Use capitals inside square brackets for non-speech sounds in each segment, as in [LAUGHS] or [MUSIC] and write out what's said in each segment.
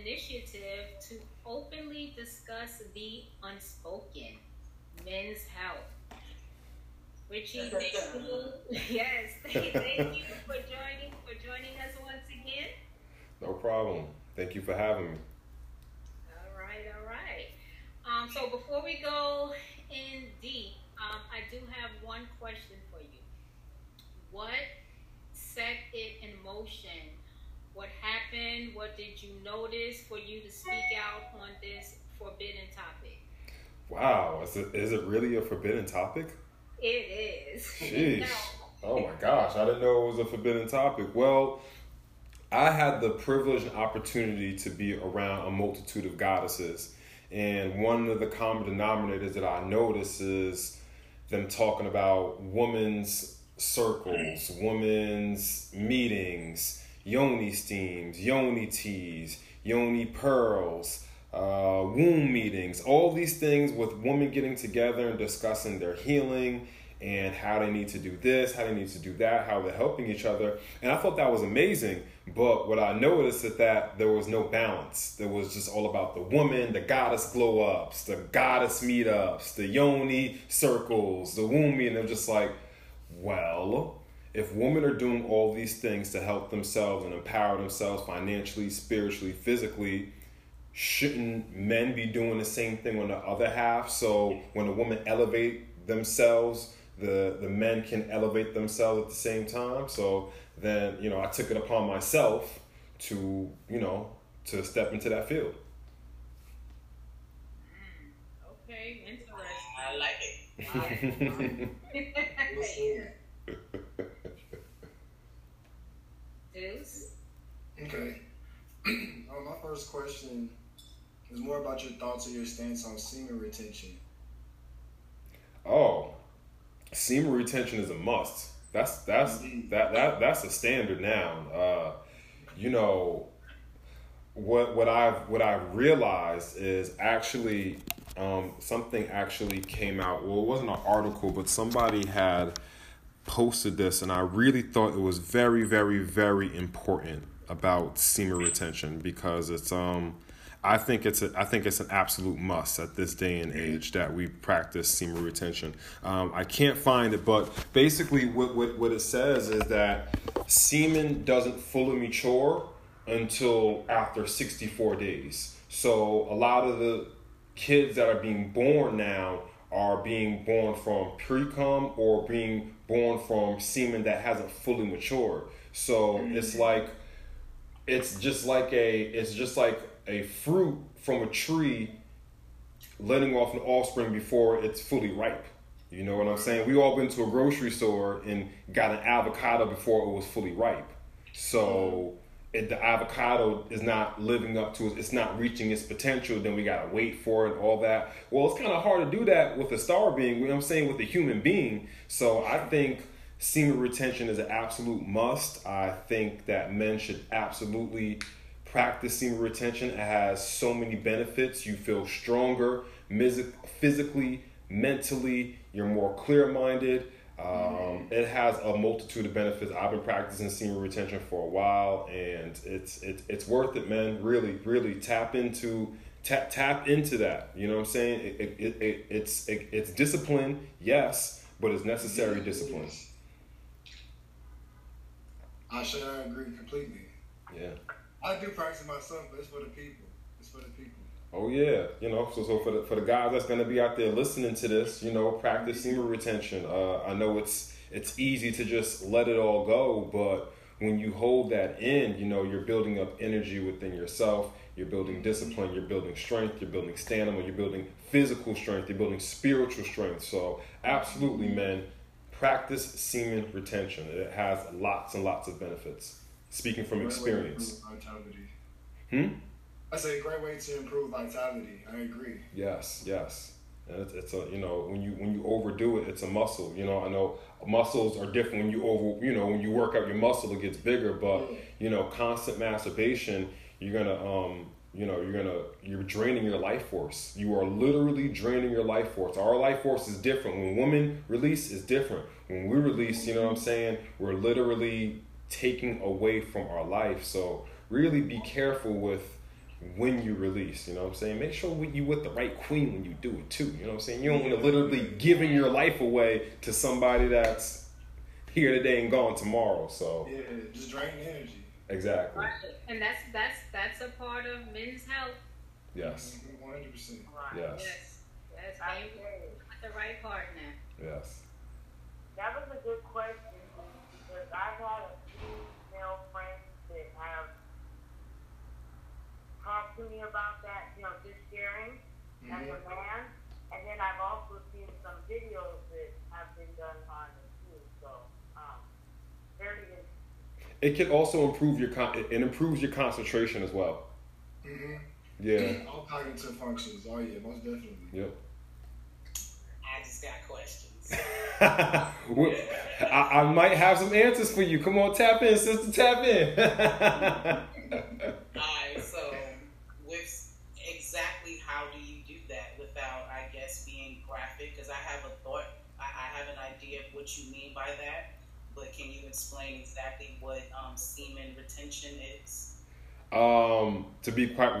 initiative to openly discuss the unspoken men's health. Richie, thank you. [LAUGHS] yes, [LAUGHS] thank you for joining for joining us once again. No problem. Thank you for having me. All right, all right. Um, so before we go in deep, um, I do have one question for you. What set it in motion? What happened? What did you notice for you to speak out on this forbidden topic? Wow, is it, is it really a forbidden topic? It is. [LAUGHS] Jeez. Oh my gosh, I didn't know it was a forbidden topic. Well, I had the privilege and opportunity to be around a multitude of goddesses. And one of the common denominators that I notice is them talking about women's circles, women's meetings, yoni steams, yoni teas, yoni pearls, uh, womb meetings, all these things with women getting together and discussing their healing and how they need to do this, how they need to do that, how they're helping each other. And I thought that was amazing. But what I noticed is that there was no balance. There was just all about the woman, the goddess glow ups, the goddess meetups, the yoni circles, the womb meeting. I'm just like, well, if women are doing all these things to help themselves and empower themselves financially, spiritually, physically, shouldn't men be doing the same thing on the other half? So when a woman elevate themselves, the the men can elevate themselves at the same time. So then you know I took it upon myself to you know to step into that field. Mm, okay, interesting. I like it. [LAUGHS] [LAUGHS] [LAUGHS] Deuce? Okay. uh, [CLEARS THROAT] my first question is more about your thoughts or your stance on semen retention. Oh, semen retention is a must. That's that's that that that's a standard now. Uh, you know, what what I've what I've realized is actually um, something actually came out. Well, it wasn't an article, but somebody had posted this, and I really thought it was very, very, very important about semen retention because it's um I think it's a, I think it's an absolute must at this day and age that we practice semen retention. Um, I can't find it, but basically what, what what it says is that semen doesn't fully mature until after 64 days. So a lot of the kids that are being born now are being born from pre-cum or being born from semen that hasn't fully matured. So mm-hmm. it's like it's just like a it's just like a fruit from a tree letting off an offspring before it's fully ripe. You know what I'm saying? We all been to a grocery store and got an avocado before it was fully ripe. So if the avocado is not living up to it, it's not reaching its potential, then we gotta wait for it, all that. Well, it's kind of hard to do that with a star being, you know I'm saying, with a human being. So I think semen retention is an absolute must. I think that men should absolutely practice semen retention. It has so many benefits. You feel stronger physically, mentally, you're more clear minded. Um, it has a multitude of benefits. I've been practicing semen retention for a while, and it's it's it's worth it, man. Really, really tap into tap tap into that. You know what I'm saying? It, it, it, it it's it, it's discipline, yes, but it's necessary discipline. I should agree completely. Yeah. I do practice myself, but it's for the people. It's for the people. Oh yeah, you know, so so for the for the guys that's gonna be out there listening to this, you know, practice semen retention. Uh, I know it's it's easy to just let it all go, but when you hold that in, you know, you're building up energy within yourself. You're building discipline. You're building strength. You're building stamina. You're building physical strength. You're building spiritual strength. So absolutely, man, practice semen retention. It has lots and lots of benefits. Speaking from experience. Hmm. Say a great way to improve vitality. I agree. Yes, yes. And it's, it's a you know when you when you overdo it, it's a muscle. You know I know muscles are different when you over you know when you work out your muscle it gets bigger, but you know constant masturbation you're gonna um you know you're gonna you're draining your life force. You are literally draining your life force. Our life force is different. When women release is different. When we release, you know what I'm saying, we're literally taking away from our life. So really be careful with when you release. You know what I'm saying? Make sure you with the right queen when you do it too. You know what I'm saying? You don't want to literally giving your life away to somebody that's here today and gone tomorrow. So Yeah, just drain energy. exactly. Right. And that's that's that's a part of men's health. Yes. One hundred percent. Yes. Yes. Yes. I Aim with the right partner. Yes. That was a good question because I've had a few male friends that have talked to me about that, you know, just sharing as a man. And then I've also seen some videos that have been done on it too. So, um, very interesting. It can also improve your con- it it improves your concentration as well. Mm-hmm. Yeah. All cognitive functions. Oh yeah, most definitely. Yep. I just got questions. [LAUGHS] Well, I, I might have some answers for you. Come on, tap in, sister, tap in. [LAUGHS] Alright, so with exactly how do you do that without, I guess, being graphic? Because I have a thought, I, I have an idea of what you mean by that, but can you explain exactly what um, semen retention is? um, to be quite,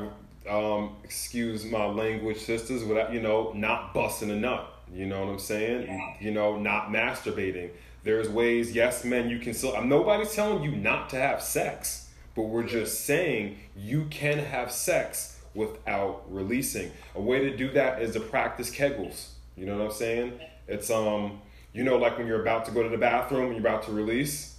um, excuse my language, sisters, without you know, not busting a nut. You know what I'm saying? You know, not masturbating. There's ways. Yes, men, you can still. Nobody's telling you not to have sex, but we're just saying you can have sex without releasing. A way to do that is to practice kegels. You know what I'm saying? It's um, you know, like when you're about to go to the bathroom and you're about to release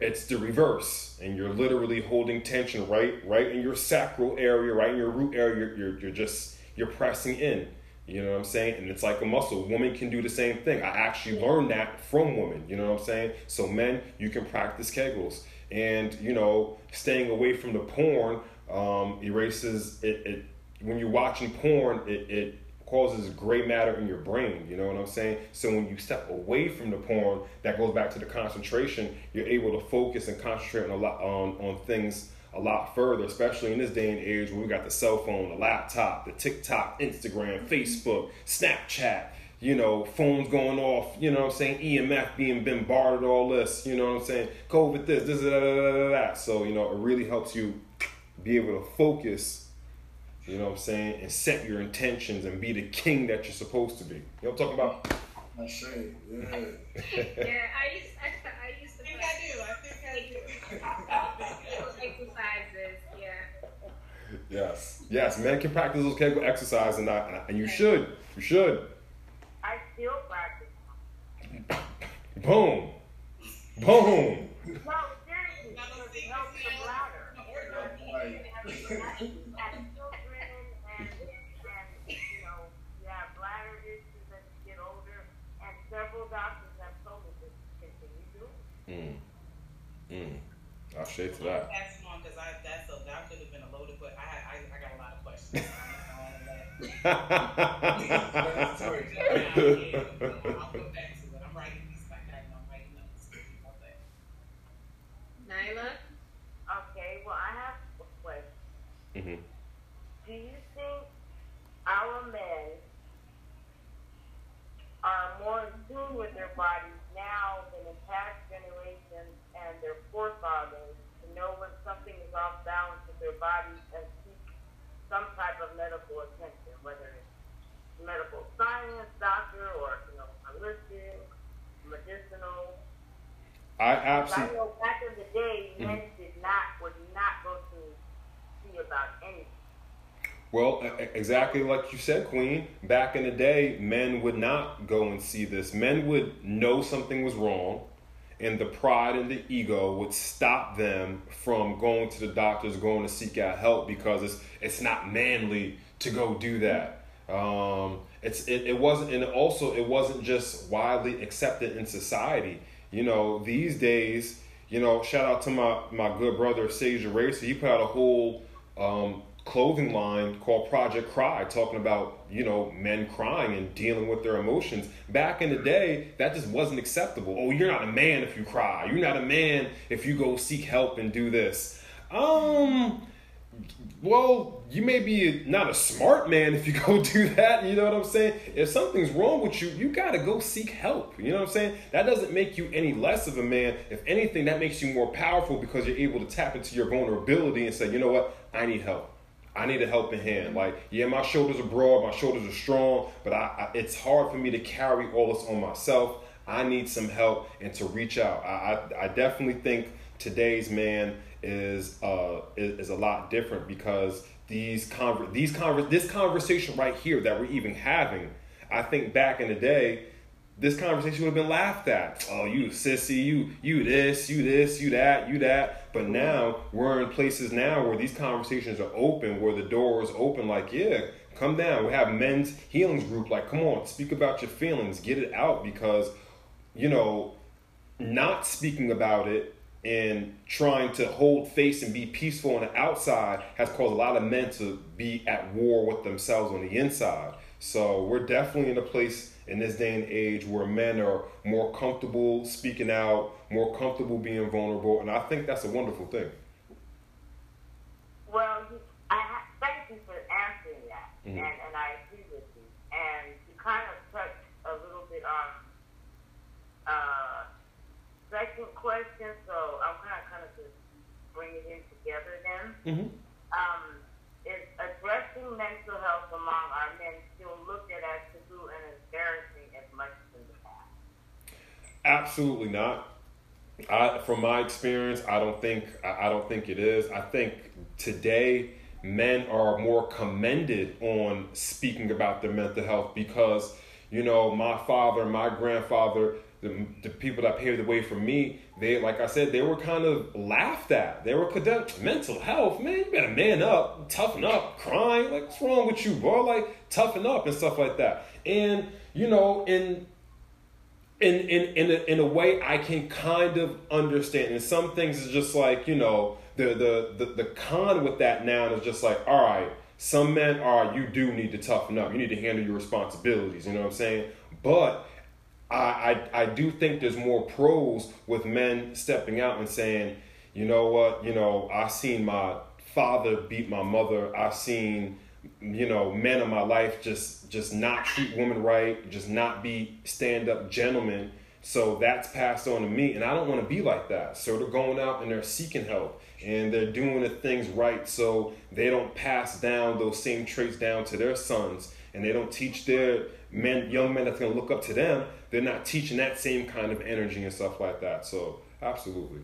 it's the reverse. And you're literally holding tension right right in your sacral area right in your root area. You're, you're, you're just you're pressing in. You know what i'm saying? And it's like a muscle. Women can do the same thing. I actually learned that from women. You know what i'm saying? So men you can practice kegels. And you know staying away from the porn um, erases it, it when you're watching porn it, it causes gray matter in your brain. You know what I'm saying? So when you step away from the porn, that goes back to the concentration. You're able to focus and concentrate on a lot on on things a lot further, especially in this day and age where we got the cell phone, the laptop, the TikTok, Instagram, Facebook, Snapchat. You know, phones going off. You know what I'm saying? EMF being bombarded, all this. You know what I'm saying? COVID, this, this, that, that, that, that. So you know, it really helps you be able to focus you know what I'm saying? And set your intentions and be the king that you're supposed to be. You know what I'm talking about? I say, yeah. yeah, I used I, I used to I think I do. I think I do. those exercises. Yeah. Yes. Yes, men can practice those Kegel exercises and, I, and you should. You should. I still practice. Boom. Boom. No, seriously, because it helps the bladder. Right. have children and, and, you know, you have bladder issues as you get older, and several doctors have told me to continue doing it. Mm. Mm. I'll shade to that. Pass it on because I that's a that could have been a loaded, but I I, I got a lot of questions. I'm gonna let- I'll go back to it. I'm writing these back down. I'm writing notes. Nyla. Okay, well, I have a question. Mhm. Do you think our men are more in tune with their bodies now than in past generations and their forefathers to know when something is off balance with their bodies and seek some type of medical attention, whether it's medical science, doctor, or you know, holistic, medicinal. I absolutely. I know back in the day, mm-hmm. men did not would not go to see about anything. Well, exactly like you said, Queen. Back in the day, men would not go and see this. Men would know something was wrong, and the pride and the ego would stop them from going to the doctors, going to seek out help because it's it's not manly to go do that. Um, it's it, it wasn't, and also it wasn't just widely accepted in society. You know, these days, you know, shout out to my my good brother Sage Racer. He put out a whole um, clothing line called Project Cry, talking about you know men crying and dealing with their emotions. Back in the day, that just wasn't acceptable. Oh, you're not a man if you cry. You're not a man if you go seek help and do this. Um. Well, you may be not a smart man if you go [LAUGHS] do that. You know what I'm saying? If something's wrong with you, you gotta go seek help. You know what I'm saying? That doesn't make you any less of a man. If anything, that makes you more powerful because you're able to tap into your vulnerability and say, you know what? I need help. I need a helping hand. Like, yeah, my shoulders are broad, my shoulders are strong, but I, I it's hard for me to carry all this on myself. I need some help and to reach out. I, I, I definitely think today's man is uh is, is a lot different because these conver- these conver- this conversation right here that we're even having, I think back in the day, this conversation would have been laughed at. Oh, you sissy, you you this, you this, you that, you that. But now we're in places now where these conversations are open, where the door is open. Like, yeah, come down. We have men's healings group. Like, come on, speak about your feelings, get it out because, you know, not speaking about it and trying to hold face and be peaceful on the outside has caused a lot of men to be at war with themselves on the inside. So we're definitely in a place in this day and age where men are more comfortable speaking out, more comfortable being vulnerable, and I think that's a wonderful thing. Well, I thank you for answering that, mm-hmm. and, and I agree with you. And you kind of touched a little bit on uh, second question, so I'm kind of kind of just bringing it in together then. Mm-hmm. Um, is addressing mental health among our men still looked at as taboo and embarrassing as much as in the past? Absolutely not. I, from my experience, I don't think I, don't think it is. I think today men are more commended on speaking about their mental health because you know my father, my grandfather, the, the people that paved the way for me, they like I said, they were kind of laughed at. They were condemned. Mental health, man, you better man up, toughen up, crying. Like, what's wrong with you, bro? Like, toughen up and stuff like that. And you know, in in in in a, in a way, I can kind of understand. And some things is just like you know, the the the the con with that now is just like, all right. Some men are you do need to toughen up. You need to handle your responsibilities. You know what I'm saying? But I, I, I do think there's more pros with men stepping out and saying, you know what, you know, I seen my father beat my mother. I seen, you know, men in my life just just not treat women right, just not be stand up gentlemen. So that's passed on to me, and I don't want to be like that. So they're going out and they're seeking help, and they're doing the things right, so they don't pass down those same traits down to their sons, and they don't teach their men, young men that's going to look up to them they're not teaching that same kind of energy and stuff like that. So absolutely.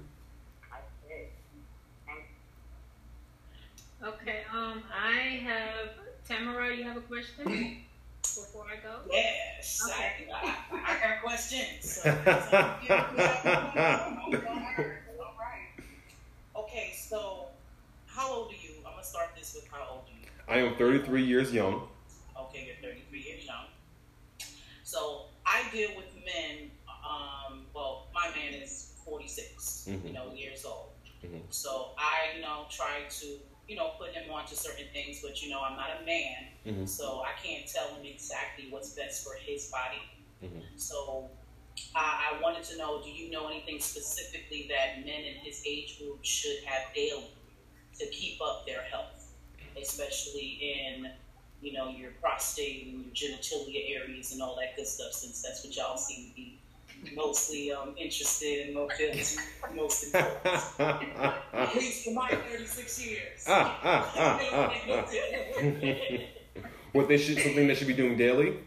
Okay. Um, I have Tamara. You have a question before I go? Yes. Okay. I, I, I got questions. So, [LAUGHS] All right. Okay. So, how old are you? I'm gonna start this with how old are you? I am 33 years young. Okay, you're 33 years young. So I deal with men. Um, well, my man is 46, mm-hmm. you know, years old. Mm-hmm. So I, you know, try to, you know, put him onto certain things, but you know, I'm not a man, mm-hmm. so I can't tell him exactly what's best for his body. Mm-hmm. So I, I wanted to know, do you know anything specifically that men in his age group should have daily to keep up their health, especially in you know, your prostate and your genitalia areas and all that good stuff, since that's what y'all seem to be mostly um, interested in, most, most important. At least for my 36 years. Ah, ah, ah, ah, what they should, something they should be doing daily?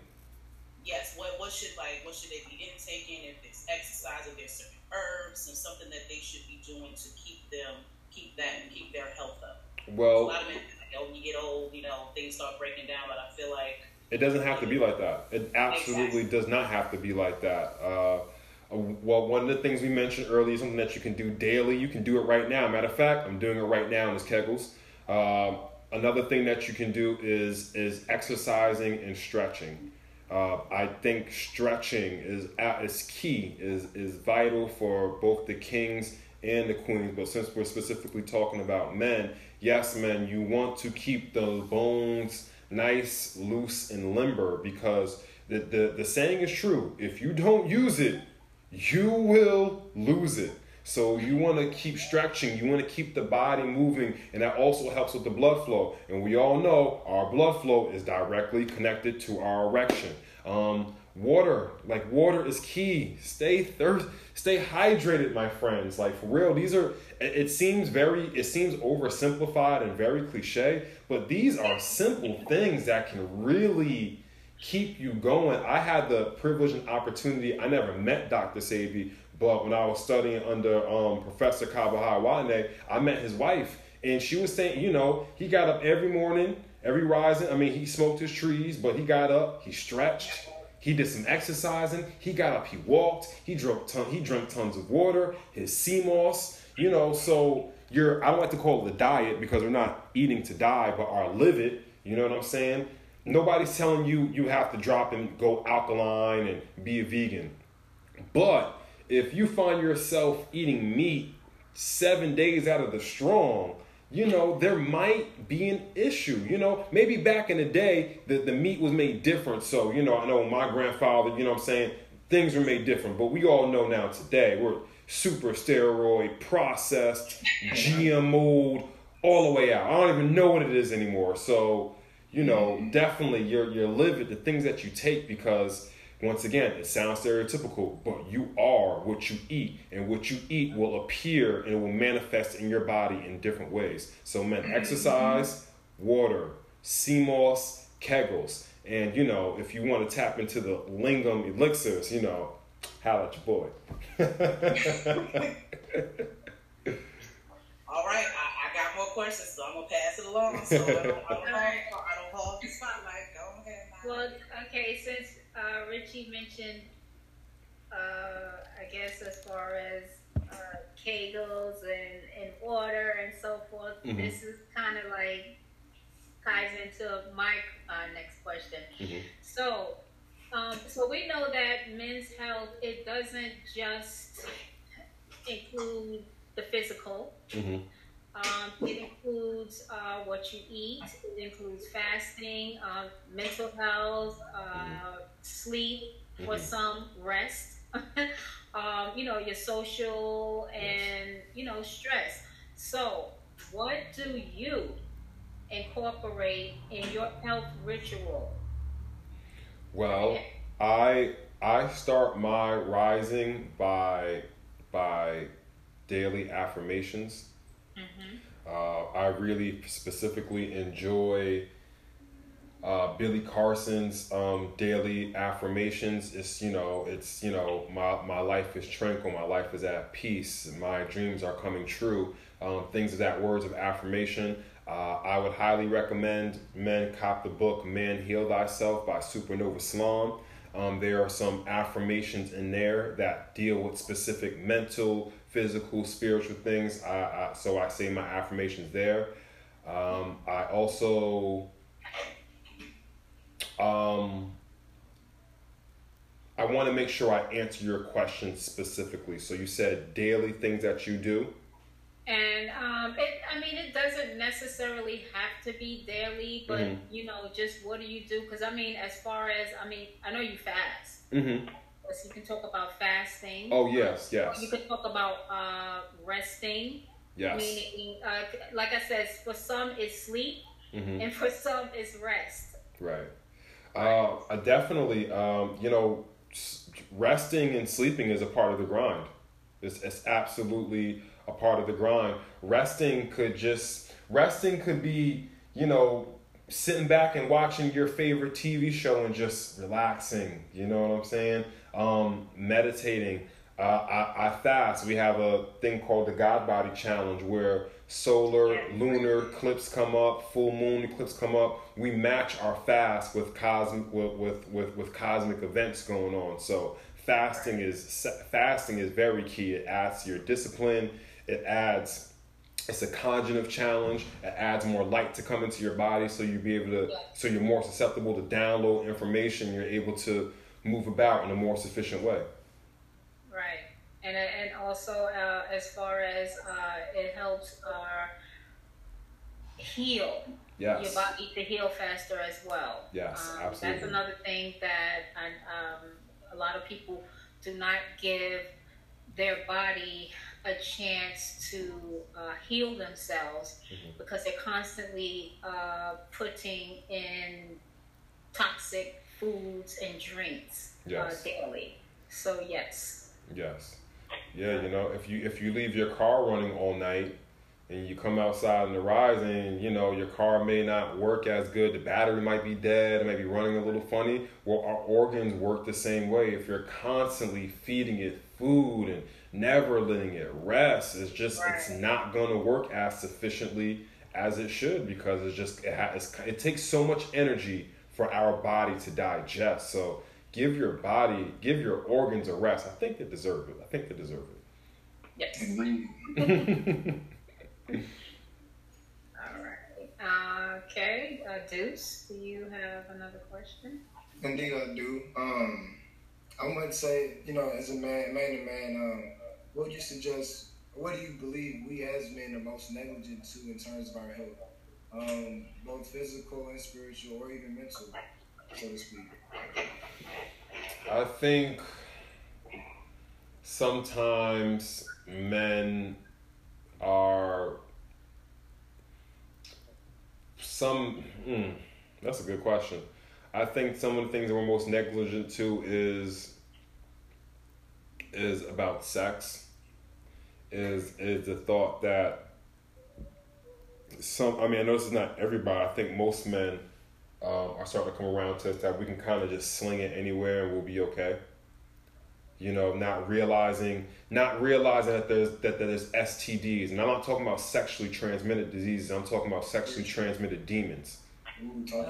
Yes. What, what should like, what should they be intaking? If it's exercise, if there's certain herbs, and something that they should be doing to keep them, keep that, and keep their health up. Well, a lot of men I know, when you get old, you know, things start breaking down. But I feel like it doesn't have to be like that. It absolutely exactly. does not have to be like that. Uh, well, one of the things we mentioned earlier, something that you can do daily. You can do it right now. Matter of fact, I'm doing it right now in this Kegels. Um, another thing that you can do is is exercising and stretching. Uh, I think stretching is is key, is is vital for both the kings and the queens. But since we're specifically talking about men, yes, men, you want to keep those bones nice, loose, and limber because the, the, the saying is true. If you don't use it, you will lose it. So you want to keep stretching, you want to keep the body moving, and that also helps with the blood flow. And we all know our blood flow is directly connected to our erection. Um, water like water is key stay thirst stay hydrated my friends like for real these are it seems very it seems oversimplified and very cliche but these are simple things that can really keep you going i had the privilege and opportunity i never met dr Sebi, but when i was studying under um, professor kabahai i met his wife and she was saying you know he got up every morning every rising i mean he smoked his trees but he got up he stretched he did some exercising. He got up. He walked. He drank. Ton, he drank tons of water. His sea moss. You know. So you're. I don't like to call it the diet because we're not eating to die, but live it. You know what I'm saying? Nobody's telling you you have to drop and go alkaline and be a vegan. But if you find yourself eating meat seven days out of the strong, you know, there might be an issue. You know, maybe back in the day, the, the meat was made different. So, you know, I know my grandfather, you know I'm saying, things were made different. But we all know now today, we're super steroid, processed, GMO'd, all the way out. I don't even know what it is anymore. So, you know, mm-hmm. definitely you're, you're livid, the things that you take because once again, it sounds stereotypical, but you are what you eat, and what you eat will appear and will manifest in your body in different ways. So, men, mm-hmm. exercise, water, sea moss, kegels, and you know, if you want to tap into the lingam elixirs, you know, holla at your boy. [LAUGHS] All right, I, I, got more questions, so I'm gonna pass it along. So I don't, I don't, [LAUGHS] I don't hold the spotlight. Go ahead. Well, okay, since uh, Richie mentioned, uh, I guess as far as uh, kegels and, and water and so forth, mm-hmm. this is kind of like ties into my uh, next question. Mm-hmm. So, um, so we know that men's health it doesn't just include the physical. Mm-hmm. Um, it includes uh, what you eat. It includes fasting, uh, mental health, uh, mm-hmm. sleep, for mm-hmm. some rest. [LAUGHS] um, you know your social and yes. you know stress. So, what do you incorporate in your health ritual? Well, I I start my rising by by daily affirmations Mm-hmm. Uh, I really specifically enjoy uh, Billy Carson's um, daily affirmations. It's you know, it's you know, my my life is tranquil, my life is at peace, my dreams are coming true. Um, things of that words of affirmation. Uh, I would highly recommend men cop the book "Man Heal Thyself" by Supernova Islam. Um, there are some affirmations in there that deal with specific mental, physical, spiritual things. I, I so I say my affirmations there. Um, I also um, I want to make sure I answer your question specifically. So you said daily things that you do. And um, it, I mean, it doesn't necessarily have to be daily, but mm-hmm. you know, just what do you do? Because I mean, as far as I mean, I know you fast. Mm-hmm course, you can talk about fasting. Oh yes, yes. You can talk about uh, resting. Yes. Meaning, uh, like I said, for some it's sleep, mm-hmm. and for some it's rest. Right. Uh, I definitely, um, you know, resting and sleeping is a part of the grind. It's, it's absolutely a part of the grind. Resting could just resting could be, you know, sitting back and watching your favorite TV show and just relaxing. You know what I'm saying? Um, meditating. Uh, I, I, fast. We have a thing called the God Body Challenge where solar, lunar eclipse come up, full moon eclipse come up. We match our fast with cosmic with, with, with, with cosmic events going on. So fasting is fasting is very key. It adds to your discipline. It adds it's a cognitive challenge. It adds more light to come into your body, so you be able to. So you're more susceptible to download information. You're able to move about in a more sufficient way. Right, and and also uh, as far as uh, it helps uh, heal yes. your body to heal faster as well. Yes, um, absolutely. That's another thing that I, um, a lot of people do not give their body a chance to uh, heal themselves mm-hmm. because they're constantly uh, putting in toxic foods and drinks Yes. uh, daily. So yes. Yes. Yeah, you know, if you if you leave your car running all night and you come outside in the rise and you know your car may not work as good, the battery might be dead, it may be running a little funny. Well, our organs work the same way. If you're constantly feeding it food and never letting it rest, it's just it's not going to work as sufficiently as it should because it's just it, has, it's, it takes so much energy for our body to digest. So give your body, give your organs a rest. I think they deserve it. I think they deserve it. Yes. [LAUGHS] All right. Uh, okay. Uh, Deuce, do you have another question? Indeed, I do. Um, I might say, you know, as a man, man to man, um, what would you suggest? What do you believe we as men are most negligent to in terms of our health, um, both physical and spiritual, or even mental, so to speak? I think sometimes men are some. Mm, that's a good question. I think some of the things that we're most negligent to is is about sex. Is is the thought that some? I mean, I know this is not everybody. I think most men um, are starting to come around to us that we can kind of just sling it anywhere and we'll be okay. You know, not realizing, not realizing that there's that there's STDs, and I'm not talking about sexually transmitted diseases. I'm talking about sexually transmitted demons.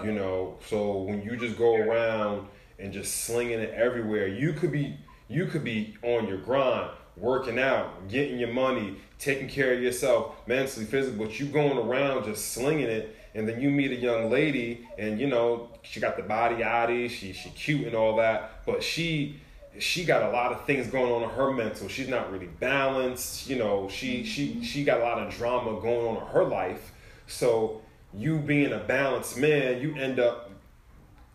You know, so when you just go around and just slinging it everywhere, you could be you could be on your grind, working out, getting your money, taking care of yourself mentally, physically, but you going around just slinging it, and then you meet a young lady, and you know she got the body yaddy, she she cute and all that, but she she got a lot of things going on in her mental. She's not really balanced. You know, she she she got a lot of drama going on in her life. So you being a balanced man, you end up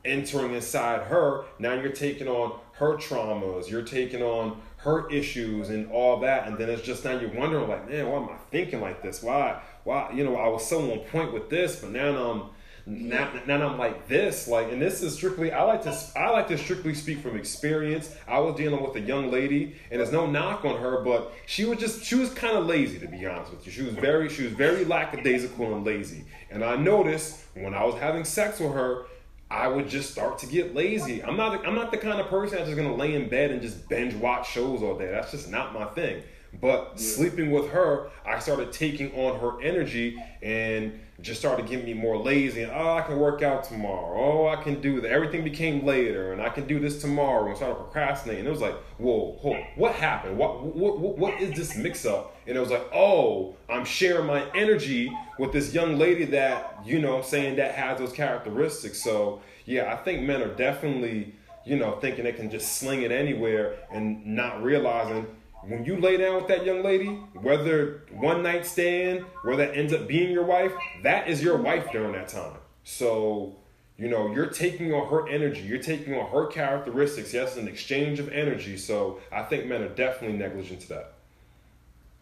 entering inside her. Now you're taking on her traumas, you're taking on her issues and all that, and then it's just now you're wondering like, man, why am I thinking like this? Why, why, you know, I was so on point with this, but now I'm now, now I'm like this, like, and this is strictly. I like to, I like to strictly speak from experience. I was dealing with a young lady, and there's no knock on her, but she was just, she was kind of lazy, to be honest with you. She was very, she was very lackadaisical and lazy. And I noticed when I was having sex with her, I would just start to get lazy. I'm not, I'm not the kind of person that's just gonna lay in bed and just binge watch shows all day. That's just not my thing. But sleeping with her, I started taking on her energy and just started getting me more lazy. And oh, I can work out tomorrow. Oh, I can do that. Everything became later, and I can do this tomorrow. And started procrastinating. It was like, whoa, whoa what happened? What, what, what, what is this mix up? And it was like, oh, I'm sharing my energy with this young lady that you know, saying that has those characteristics. So yeah, I think men are definitely, you know, thinking they can just sling it anywhere and not realizing when you lay down with that young lady, whether one night stand, whether that ends up being your wife, that is your wife during that time. So, you know, you're taking on her energy, you're taking on her characteristics. Yes, an exchange of energy. So I think men are definitely negligent to that.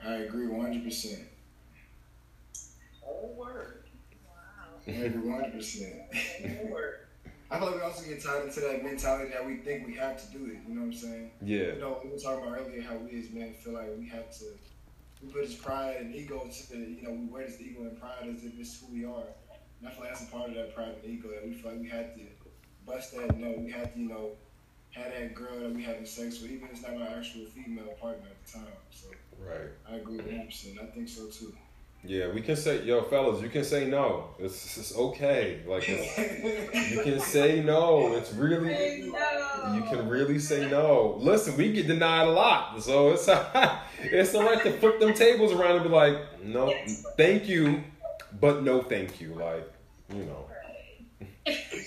I agree 100%. Whole word. Wow. I agree 100%. Whole word. I feel like we also get tied into that mentality that we think we have to do it. You know what I'm saying? Yeah. You know, we were talking about earlier how we as men feel like we have to, we put this pride and ego to, you know, we wear this ego and pride as if it's who we are. And I feel like that's a part of that pride and ego that we feel like we had to bust that, you know, we had to, you know, have that girl that we having sex with, even if it's not our actual female partner at the time. So Right. I agree 100%. I think so too. Yeah, we can say, yo, fellas, you can say no. It's, it's okay. Like, it's, [LAUGHS] you can say no. It's really, you can really say no. Listen, we get denied a lot, so it's [LAUGHS] it's all right to flip them tables around and be like, no, thank you, but no, thank you. Like, you know.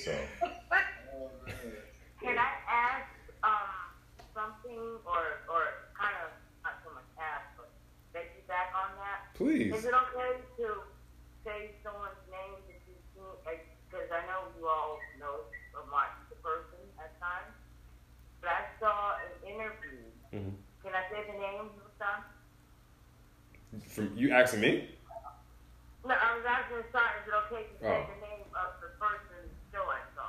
So Please. Is it okay to say someone's name that you because I know you all know about the person at times, but I saw an interview. Mm-hmm. Can I say the name of From you asking me? No, I was asking Sean, is it okay to say oh. the name of the person show I saw?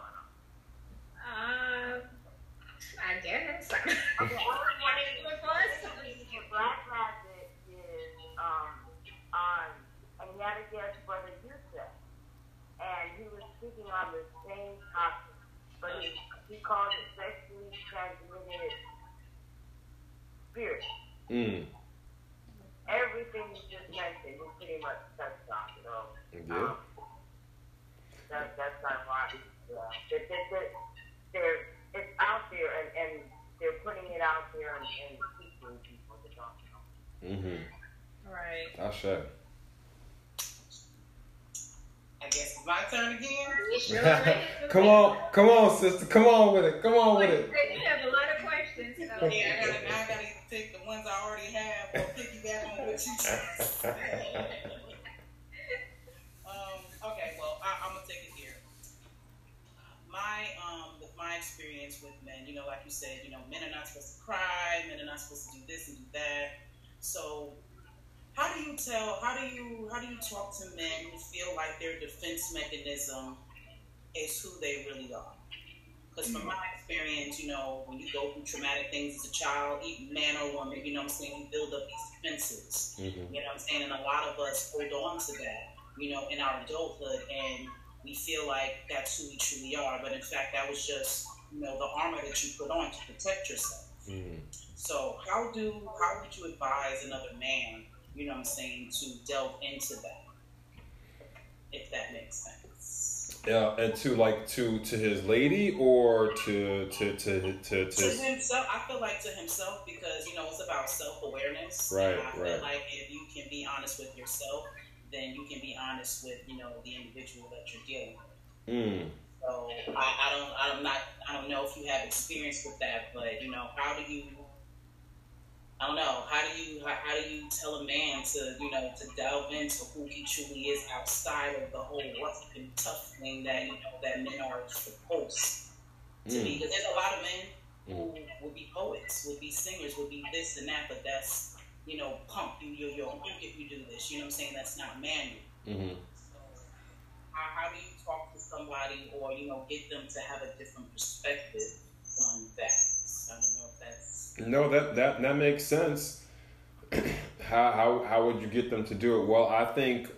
Um, uh, I guess. [LAUGHS] okay. Uh, on the same topic, but he, he calls it sexually transmitted spirit. Mm. Everything you just mentioned, he pretty much touched on. You know, Yeah. um, that, that's ironic. Yeah. That, that, that, they're, it's out there, and, and they're putting it out there and, and teaching people to don't know. Mm-hmm. Right. I should. I guess it's my turn again. Sure [LAUGHS] come on, come on, sister. Come on with it. Come on with it. You have a lot of questions. So. Yeah, I gotta, now I gotta take the ones I already have or piggyback on what you just said. [LAUGHS] um, okay, well, I, I'm gonna take it here. My, um, with my experience with men, you know, like you said, you know, men are not supposed to cry, men are not supposed to do this and do that. So, how do you tell? How do you how do you talk to men who feel like their defense mechanism is who they really are? Because from my experience, you know, when you go through traumatic things as a child, even man or woman, you know what I'm saying, you build up these defenses. Mm-hmm. You know what I'm saying? And a lot of us hold on to that, you know, in our adulthood and we feel like that's who we truly are. But in fact that was just, you know, the armor that you put on to protect yourself. Mm-hmm. So how do how would you advise another man, you know what I'm saying, to delve into that? If that makes sense. Yeah, and to like to to his lady or to to to to, To to himself, I feel like to himself because you know it's about self awareness. Right, I feel right. like if you can be honest with yourself, then you can be honest with you know the individual that you're dealing with. mm, So I, I don't, I'm not, I don't know if you have experience with that, but you know, how do you? I don't know. How do you? How, how do you tell a man to, you know, to delve into who he truly is outside of the whole rough and tough thing that you know that men are supposed to be? mm, Because there's a lot of men who would be poets, would be singers, would be this and that, but that's you know, pump you, you're, you're punk if you do this. You know what I'm saying? That's not manly. mm-hmm. So, how, how do you talk to somebody or, you know, get them to have a different perspective on that? I don't know if that's. No, that that that makes sense. [CLEARS THROAT] how how how would you get them to do it? Well, I think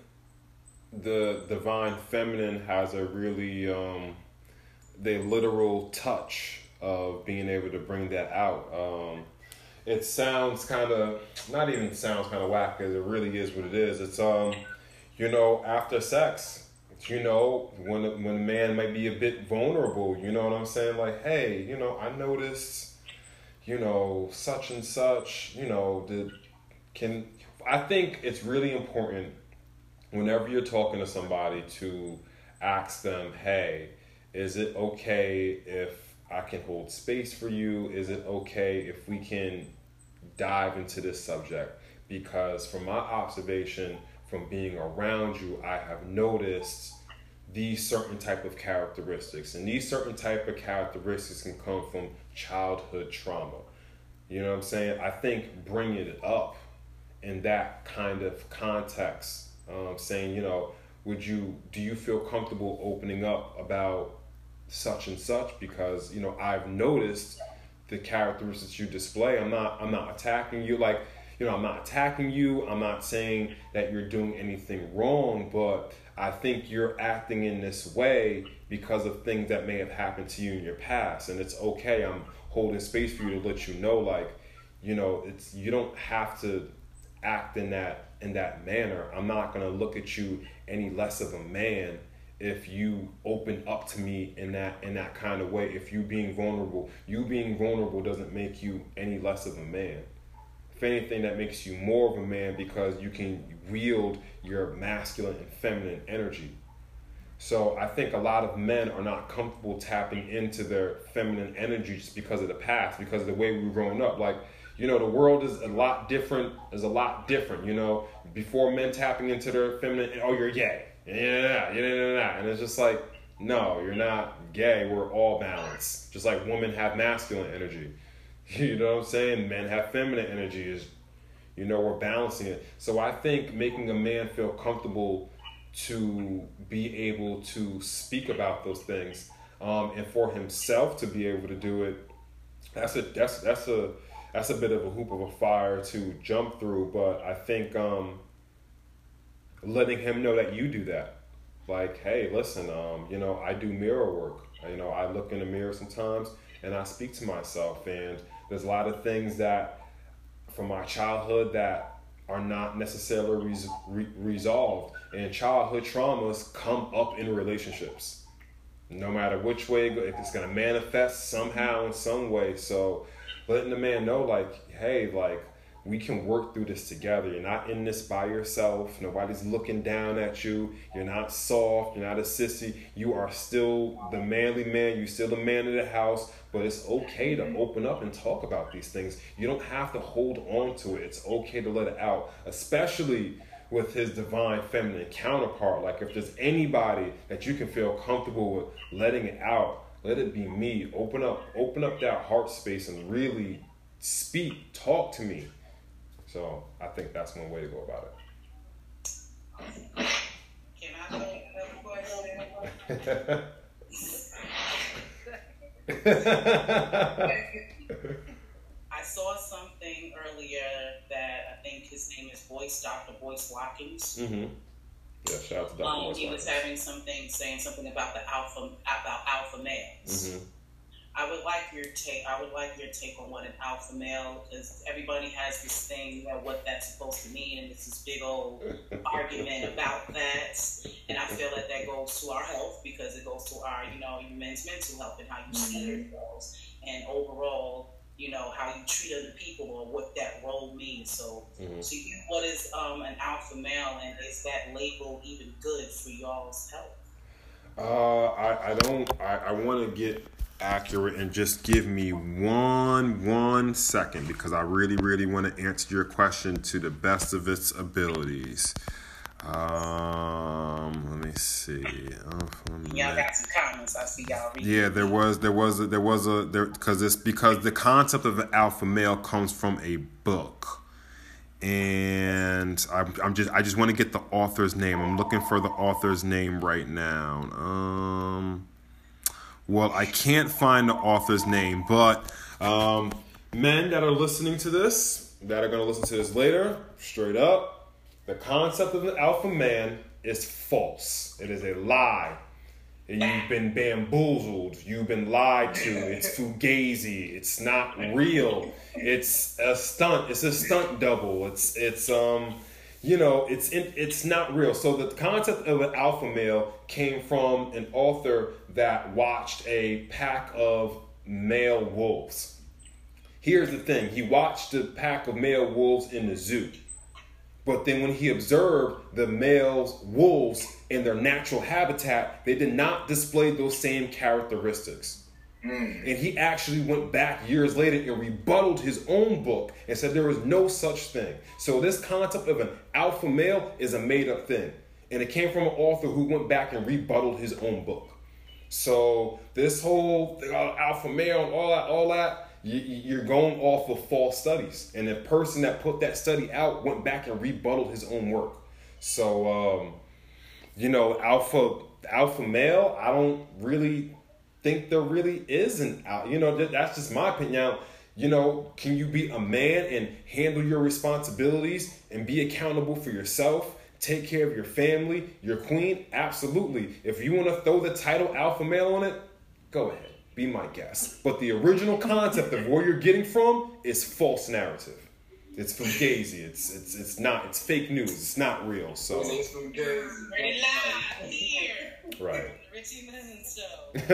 the divine feminine has a really um, the literal touch of being able to bring that out. Um, it sounds kind of not even sounds kind of whack because it really is what it is. It's um, you know, after sex, you know, when when a man might be a bit vulnerable, you know what I'm saying? Like, hey, you know, I noticed, you know, such and such, you know, the can I think it's really important whenever you're talking to somebody to ask them, hey, is it okay if I can hold space for you? Is it okay if we can dive into this subject? Because from my observation, from being around you, I have noticed these certain type of characteristics, and these certain type of characteristics can come from childhood trauma. You know what I'm saying? I think bringing it up in that kind of context, um, saying, you know, would you do you feel comfortable opening up about such and such because you know I've noticed the characteristics you display. I'm not I'm not attacking you like you know I'm not attacking you. I'm not saying that you're doing anything wrong, but I think you're acting in this way because of things that may have happened to you in your past, and it's okay. I'm holding space for you to let you know, like you know, it's you don't have to act in that in that manner. I'm not gonna look at you any less of a man if you open up to me in that in that kind of way if you being vulnerable you being vulnerable doesn't make you any less of a man if anything that makes you more of a man because you can wield your masculine and feminine energy so i think a lot of men are not comfortable tapping into their feminine energy just because of the past because of the way we've grown up like you know the world is a lot different is a lot different you know before men tapping into their feminine oh you're gay yeah, yeah, yeah, yeah, and it's just like, no, you're not gay. We're all balanced. Just like women have masculine energy, [LAUGHS] you know what I'm saying? Men have feminine energy. Is, you know, we're balancing it. So I think making a man feel comfortable to be able to speak about those things, um, and for himself to be able to do it, that's a that's that's a that's a bit of a hoop of a fire to jump through. But I think. Um, letting him know that you do that. like, hey, listen, um, you know, I do mirror work. You know, I look in the mirror sometimes and I speak to myself, and there's a lot of things that from my childhood that are not necessarily res- re- resolved, and childhood traumas come up in relationships. No matter which way it's gonna manifest somehow in some way. So, letting the man know, like, hey, like we can work through this together. You're not in this by yourself. Nobody's looking down at you. You're not soft. You're not a sissy. You are still the manly man. You're still the man of the house. But it's okay to open up and talk about these things. You don't have to hold on to it. It's okay to let it out, especially with his divine feminine counterpart. Like if there's anybody that you can feel comfortable with letting it out, let it be me. Open up, open up that heart space and really speak, talk to me so I think that's one way to go about it. Can I another uh, question? [LAUGHS] I saw something earlier that I think his name is Boyce, Dr. Boyce Watkins. Mm-hmm. Yeah, shout out to Dr. Um, Boyce he was having something, saying something about the alpha, about alpha males. Mm-hmm I would like your take. I would like your take on what an alpha male, because everybody has this thing about what that's supposed to mean, and it's this big old [LAUGHS] argument about that. And I feel that that goes to our health because it goes to our, you know, your men's mental health and how you see mm-hmm. yourselves, and overall, you know, how you treat other people or what that role means. So, mm-hmm. so you, what is um, an alpha male, and is that label even good for y'all's health? Uh, I, I don't. I, I want to get accurate and just give me one one second because I really really want to answer your question to the best of its abilities. Um, let me see. Oh, y'all got some comments. I see y'all. Reading. Yeah, there was there was a, there was a there because it's because the concept of an alpha male comes from a book, and I'm I'm just I just want to get the author's name. I'm looking for the author's name right now. Um. Well, I can't find the author's name, but um, men that are listening to this, that are going to listen to this later, straight up, the concept of an alpha man is false. It is a lie. You've been bamboozled. You've been lied to. It's fugazi. It's not real. It's a stunt. It's a stunt double. It's it's um you know, it's in, it's not real. So the concept of an alpha male came from an author that watched a pack of male wolves. Here's the thing: he watched a pack of male wolves in the zoo, but then when he observed the male wolves in their natural habitat, they did not display those same characteristics. Mm. And he actually went back years later and rebutted his own book and said there was no such thing. So this concept of an alpha male is a made up thing. And it came from an author who went back and rebutted his own book. So this whole thing, alpha male and all that, all that, you, are going off of false studies. And the person that put that study out went back and rebutted his own work. So, um, you know, alpha alpha male, I don't really think there really is an out. You know, that's just my opinion. Now, you know, can you be a man and handle your responsibilities and be accountable for yourself? Take care of your family, your queen? Absolutely. If you want to throw the title alpha male on it, go ahead. Be my guest. But the original concept of where you're getting from is false narrative. It's fugazi. It's it's it's not. It's fake news. It's not real. So. Right. Richie minutes show. [LAUGHS] so.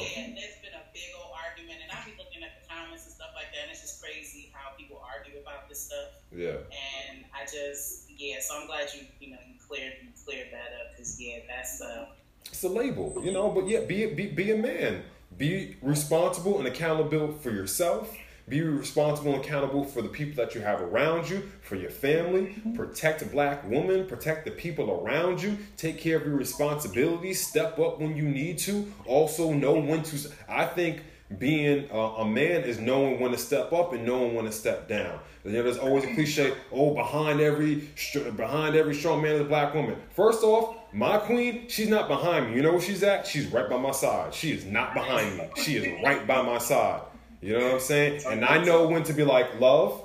Man, there's been a big old argument, and I be looking at the comments and stuff like that, and it's just crazy how people argue about this stuff. Yeah. And I just, yeah, so I'm glad you, you know, you cleared, you cleared that up, because, yeah, that's, uh, it's a label, you know, but yeah, be, be, be a man. Be responsible and accountable for yourself be responsible and accountable for the people that you have around you, for your family. Mm-hmm. Protect a black woman, protect the people around you. Take care of your responsibilities. Step up when you need to. Also, know when to. I think being a, a man is knowing when to step up and knowing when to step down. You know, there's always a cliche. Oh, behind every behind every strong man is a black woman. First off, my queen, she's not behind me. You know where she's at? She's right by my side. She is not behind me. She is right by my side. You know what I'm saying? And I know when to be like, love,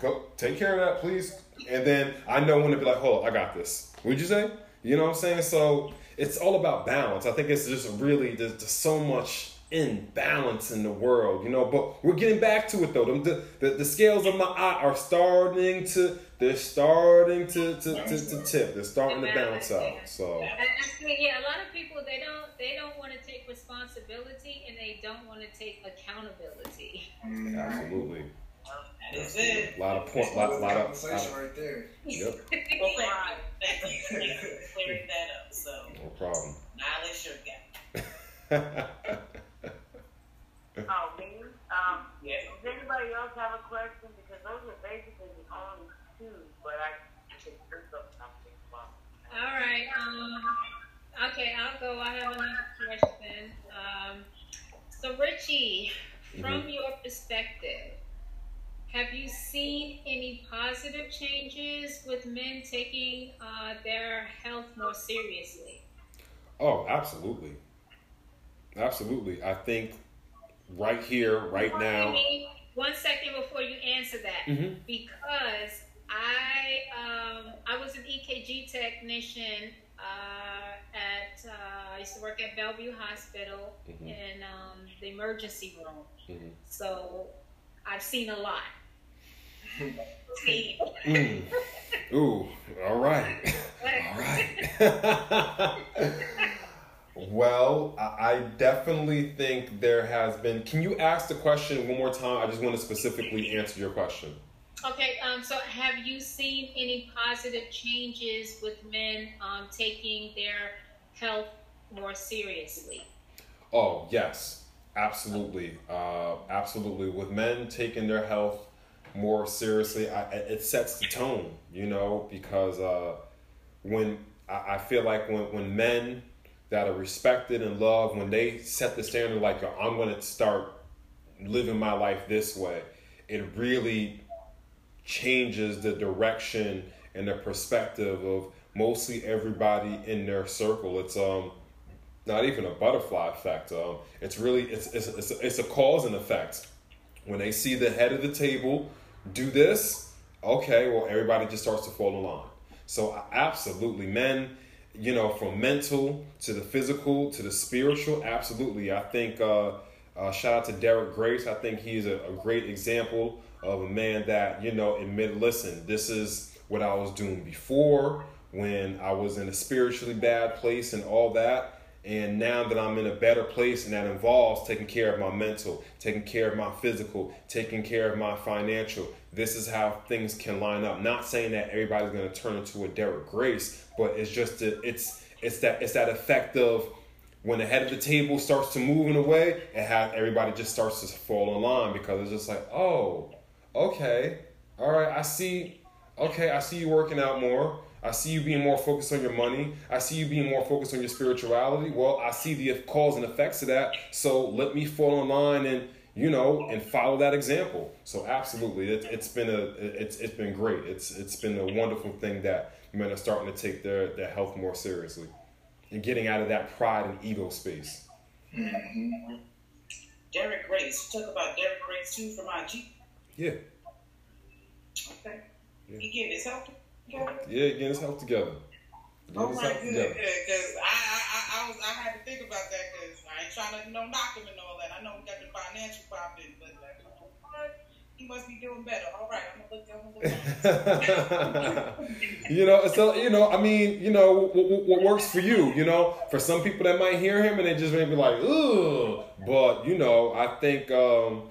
go take care of that, please. And then I know when to be like, hold on, I got this. Would you say? You know what I'm saying? So it's all about balance. I think it's just really there's, there's so much imbalance in the world, you know. But we're getting back to it though. The, the, the scales of Ma'at are starting to they're starting to, to, to, to tip. They're starting to balance out. So yeah, a lot of people they don't they don't want to take responsibility and they don't want to take accountability. Mm-hmm. Absolutely. That is it. A lot of point, lot, lot of, lot conversation of right there. [LAUGHS] Yep, [LAUGHS] Well, thank you. Thank you. Thank you for clearing that up. So, no problem. knowledge your gap. [LAUGHS] Oh, me? Um, Yes. does anybody else have a question? Because those are basically the only two, but I can think of something. Well, All right. Um. Okay, I'll go. I have another question. Um. So Richie, from your perspective, have you seen any positive changes with men taking uh, their health more seriously? Oh, absolutely. Absolutely. I think right here, right now. One second before you answer that, Mhm. because I um, I was an EKG technician uh, at uh, I used to work at Bellevue Hospital Mhm. in um, the emergency room, Mhm. so I've seen a lot. Mm. Ooh, all right. [LAUGHS] All right. [LAUGHS] well, I definitely think there has been. Can you ask the question one more time? I just want to specifically answer your question. Okay, um, so have you seen any positive changes with men um, taking their health more seriously? Oh, yes, absolutely. Uh, absolutely. With men taking their health more seriously, I, it sets the tone, you know, because uh, when I, I feel like when, when men that are respected and loved, when they set the standard, like, I'm going to start living my life this way, it really changes the direction and the perspective of mostly everybody in their circle. It's um not even a butterfly effect. Um, it's really it's it's it's a, it's a cause and effect. When they see the head of the table do this, okay, well everybody just starts to fall in line. So absolutely, men, you know, from mental to the physical to the spiritual, absolutely. I think uh, uh, shout out to Derek Grace. I think he's a, a great example of a man that you know admit, listen, this is what I was doing before when I was in a spiritually bad place and all that. And now that I'm in a better place, and that involves taking care of my mental, taking care of my physical, taking care of my financial, this is how things can line up. Not saying that everybody's going to turn into a Derek Grace, but it's just that it's it's that it's that effect of when the head of the table starts to move in a way, it has everybody just starts to fall in line because it's just like, oh, okay, all right, I see, okay, I see you working out more. I see you being more focused on your money. I see you being more focused on your spirituality. Well, I see the cause and effects of that. So let me fall in line and you know and follow that example. So absolutely, it, it's been a it's it's been great. It's it's been a wonderful thing that men are starting to take their their health more seriously and getting out of that pride and ego space. Mm-hmm. Derek Grace. You talk about Derek Grace too from IG. Yeah, Okay. Yeah. He getting his health. Yeah, get his health together. Getting Oh his my health good, together. because I, I, I, I was, I had to think about that because I ain't trying to, you know, knock him and all that. I know we got the financial problems, but like, you what? he must be doing better. All right, I'm gonna look, I'm gonna look. [LAUGHS] you know, so you know, I mean, you know, what, what, what works for you? You know, for some people that might hear him and they just may be like, ugh. But you know, I think um,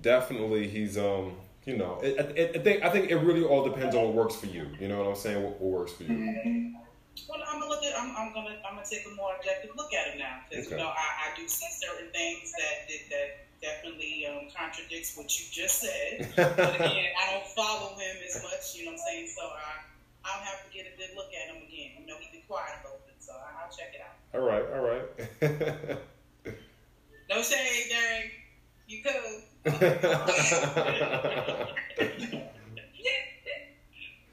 definitely he's um, you know, it, it, I think I think it really all depends on what works for you. You know what I'm saying? What, what works for you? Well, I'm gonna look at, I'm, I'm gonna, I'm gonna take a more objective look at him now because Okay. you know I, I do see certain things that that, that definitely um, contradicts what you just said. [LAUGHS] but again, I don't follow him as much, you know what I'm saying? So I, I'll have to get a good look at him again. You know, he's been quiet a little bit, so I- I'll check it out. All right, all right. [LAUGHS] No shade, Derek. You could. [LAUGHS]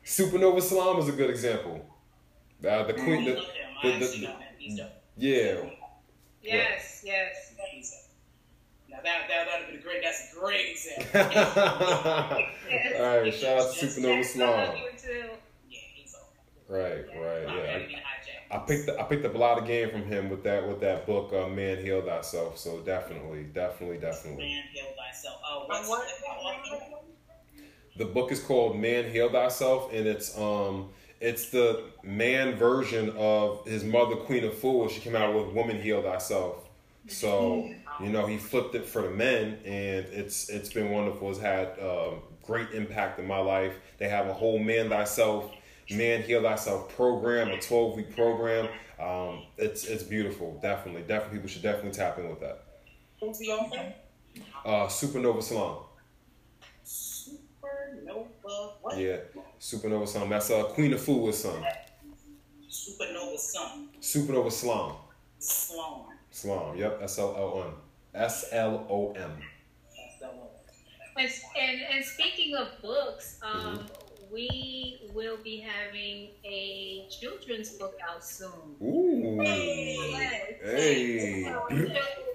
Supernova Slom is a good example. Uh, the queen, the, love him. I the- the- actually know him. He's dope. yeah. Yes, yes. Now that that would have been a great. That's a great example. [LAUGHS] all right, shout out to Supernova Yes, I love Slom. you too. Yeah. Right, Yeah. right, I'm yeah. Having a hijack. I picked I picked up a lot of game from him with that with that book, uh, Man Heal Thyself. So definitely, definitely, definitely. Man, heal thyself. Oh, what's what the is the name again? The book is called Man Heal Thyself, and it's um it's the man version of his mother, Queen Afua. She came out with Woman Heal Thyself. So you know he flipped it for the men, and it's it's been wonderful. It's had um, great impact in my life. They have a whole Man Thyself, Man Heal Thyself program, a twelve week program. Um, it's it's beautiful. Definitely, definitely, people should definitely tap in with that. Who's the author? Uh, Supernova Slom. Supernova. What? Yeah, Supernova Slom. That's uh, Queen Afua's son. Supernova Sun. Supernova Slom. Sloan. Salon. Yep. S L O N. S L O M. That's the one. And, and and speaking of books, um, Mm-hmm. We will be having a children's book out soon. Ooh. Yes. Hey. So,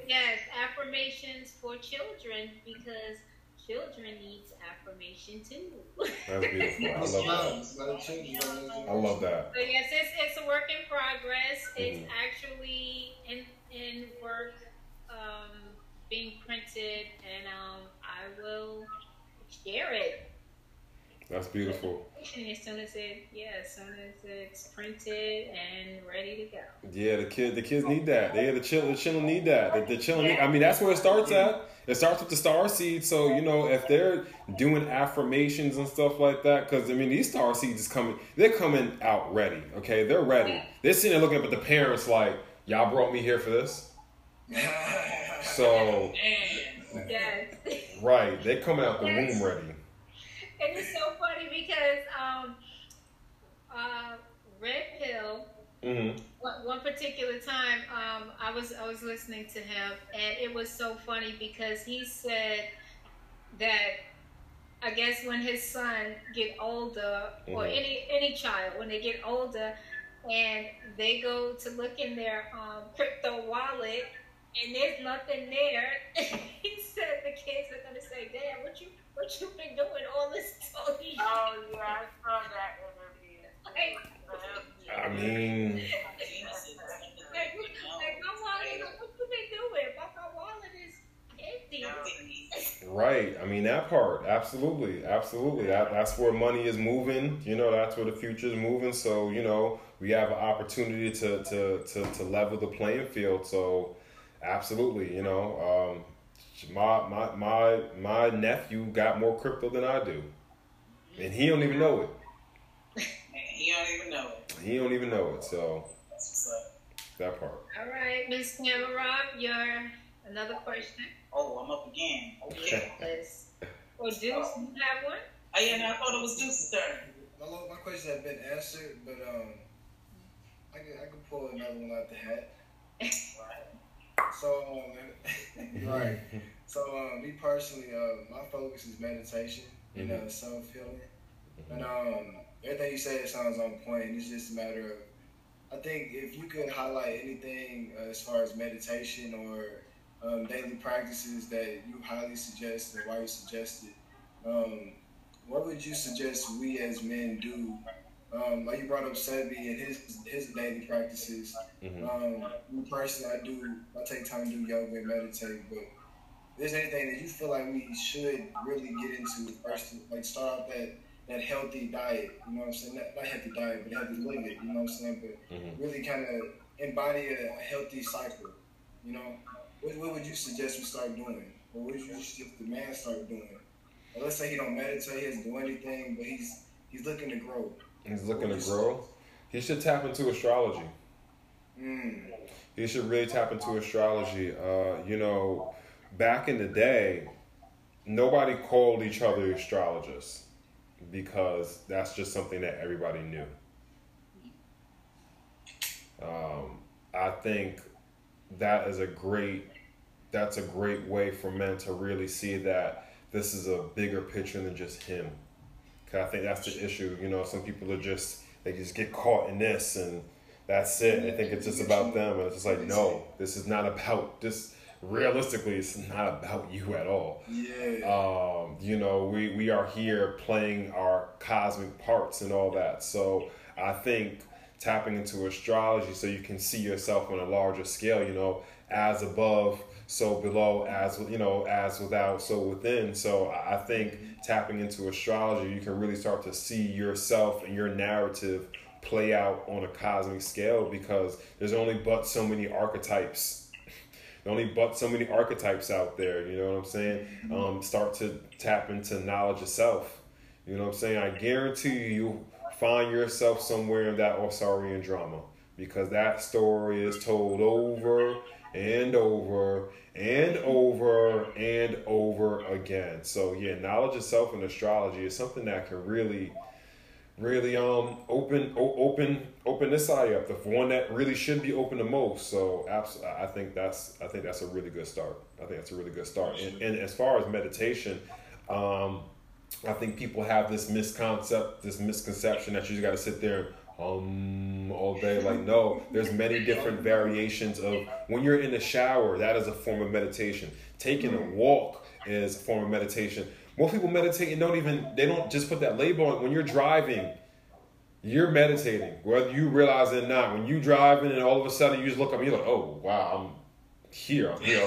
yes, affirmations for children because children needs affirmation too. That's beautiful. I love that. Let it change, let it change. I love that. So yes, it's, it's a work in progress. It's Mhm. actually in in work, um, being printed, and um, I will share it That's beautiful. as soon as it yeah, as soon as it's printed and ready to go. Yeah, the kid, the kids need that. Yeah, the chill, the children need that. The, the children. Need, I mean, that's where it starts at. It starts with the star seed. So you know, if they're doing affirmations and stuff like that, because I mean, these star seeds is coming. They're coming out ready. Okay, they're ready. They're sitting there looking up at the parents like, y'all brought me here for this. [LAUGHS] So Yes. right, they're coming out the womb ready. And it's so funny because um, uh, Red Pill, hmm one, one particular time, um, I was I was listening to him, and it was so funny because he said that I guess when his son get older, or Mhm. any any child when they get older, and they go to look in their um, crypto wallet. And there's nothing there. [LAUGHS] he said the kids are gonna say, "Dad, what you what you been doing all this time?" Oh yeah, I saw that interview. Like, I mean, like, like my wallet, what you been doing? My, my wallet is empty. Right. I mean that part. Absolutely. Absolutely. That, that's where money is moving. You know, that's where the future is moving. So, you know, we have an opportunity to to, to, to level the playing field. So absolutely, you know. Um my my my my nephew got more crypto than I do. And he don't even know it. [LAUGHS] He don't even know it. He don't even know it. So That's what's up. that part. All right, Miss Tamara, your another question Oh, I'm up again. Okay. is, or Deuce, you have one? Oh, yeah, no, I thought it was Deuce's turn. My, my question has been answered, but um, I can I can pull another one out the hat. [LAUGHS] So um, [LAUGHS] right. So um, me personally, uh, my focus is meditation and uh, self healing, and um, everything you said sounds on point. It's just a matter of, I think if you could highlight anything uh, as far as meditation or um, daily practices that you highly suggest and why you suggest it, um, what would you suggest we as men do? Um, like you brought up Sebi and his his daily practices. hmm Um, me personally, I do. I take time to do yoga and meditate. But if there's anything that you feel like we should really get into first, like start out that that healthy diet. You know what I'm saying? Not, not healthy diet, but healthy living. You know what I'm saying? But hmm really kind of embody a healthy cycle. You know, what, what would you suggest we start doing? Or what would you suggest the man start doing? Or let's say he don't meditate, he doesn't do anything, but he's he's looking to grow. He's looking to grow. He should tap into astrology. Mm. You should really tap into astrology. Uh, you know, back in the day, nobody called each other astrologists because that's just something that everybody knew. Um, I think that is a great that's a great way for men to really see that this is a bigger picture than just him. I think that's the issue. You know, some people are just they just get caught in this and that's it. They think it's just about them, and it's just like, no, this is not about this. Realistically, it's not about you at all. Yeah. Um, you know, we we are here playing our cosmic parts and all that. So I think tapping into astrology so you can see yourself on a larger scale, you know, as above, so below, as you know, as without, so within. So I think tapping into astrology, you can really start to see yourself and your narrative play out on a cosmic scale because there's only but so many archetypes. only but so many archetypes out there, you know what I'm saying? Um, start to tap into knowledge of self. You know what I'm saying? I guarantee you, you find yourself somewhere in that Osirian drama because that story is told over and over and over and over again. So yeah, knowledge of self and astrology is something that can really, really um open o- open open this eye up. The one that really should be open the most. So absolutely, I think that's I think that's a really good start. I think that's a really good start. And, and as far as meditation, um, I think people have this misconcept, this misconception that you just got to sit there um all day. Like no there's many different variations of when you're in the shower that is a form of meditation. Taking a walk is a form of meditation. Most people meditate and don't even they don't just put that label on. When you're driving you're meditating whether you realize it or not. When you're driving and all of a sudden you just look up and you're like oh wow i'm here i'm here.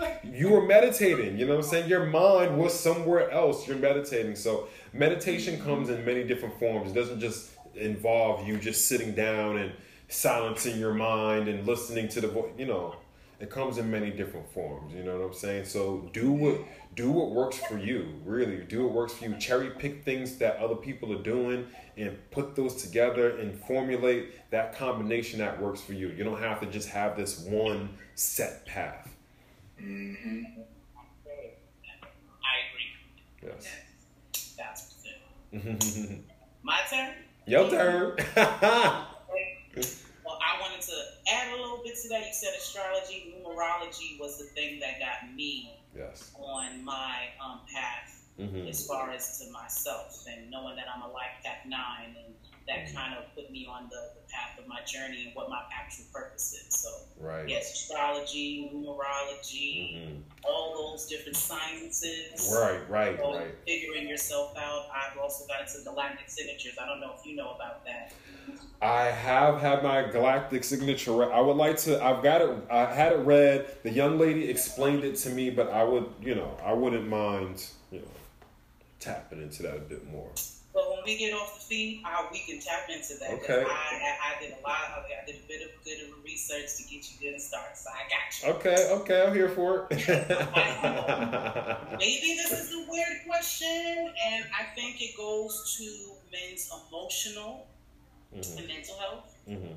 Like, you were meditating you know what i'm saying? Your mind was somewhere else you're meditating. So meditation comes in many different forms. It doesn't just involve you just sitting down and silencing your mind and listening to the voice. You know, it comes in many different forms. You know what I'm saying? So do what do what works for you. Really, do what works for you. Cherry pick things that other people are doing and put those together and formulate that combination that works for you. You don't have to just have this one set path. Mm-hmm. I agree. Yes. That's it. [LAUGHS] My turn. Your turn. [LAUGHS] well, I wanted to add a little bit to that. You said astrology, numerology was the thing that got me yes. on my um, path mm-hmm. as far as to myself and knowing that I'm a life path nine and that mm-hmm. kind of put me on the, the, path of my journey and what my actual purpose is. So, right. yes, astrology, numerology, mm-hmm. all those different sciences. Right, right, so right. Figuring yourself out. I've also got into galactic signatures. I don't know if you know about that. I have had my galactic signature. I would like to. I've got it. I had it read. The young lady explained it to me, but I would, you know, I wouldn't mind, you know, tapping into that a bit more. But when we get off the feed, uh, we can tap into that. Okay. I, I, did a lot. Of, I did a bit of good of research to get you good and start. So I got you. Okay. Okay. I'm here for it. [LAUGHS] Maybe this is a weird question, and I think it goes to men's emotional mm-hmm. and mental health. Mm-hmm.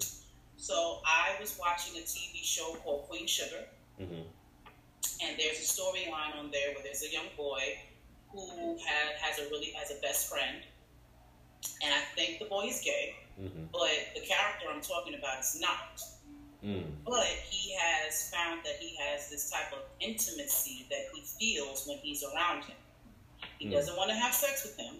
So I was watching a TV show called Queen Sugar, mm-hmm. and there's a storyline on there where there's a young boy who had, has a really has a best friend and I think the boy is gay, mm-hmm. but the character I'm talking about is not. Mm. But he has found that he has this type of intimacy that he feels when he's around him. He mm. doesn't want to have sex with him.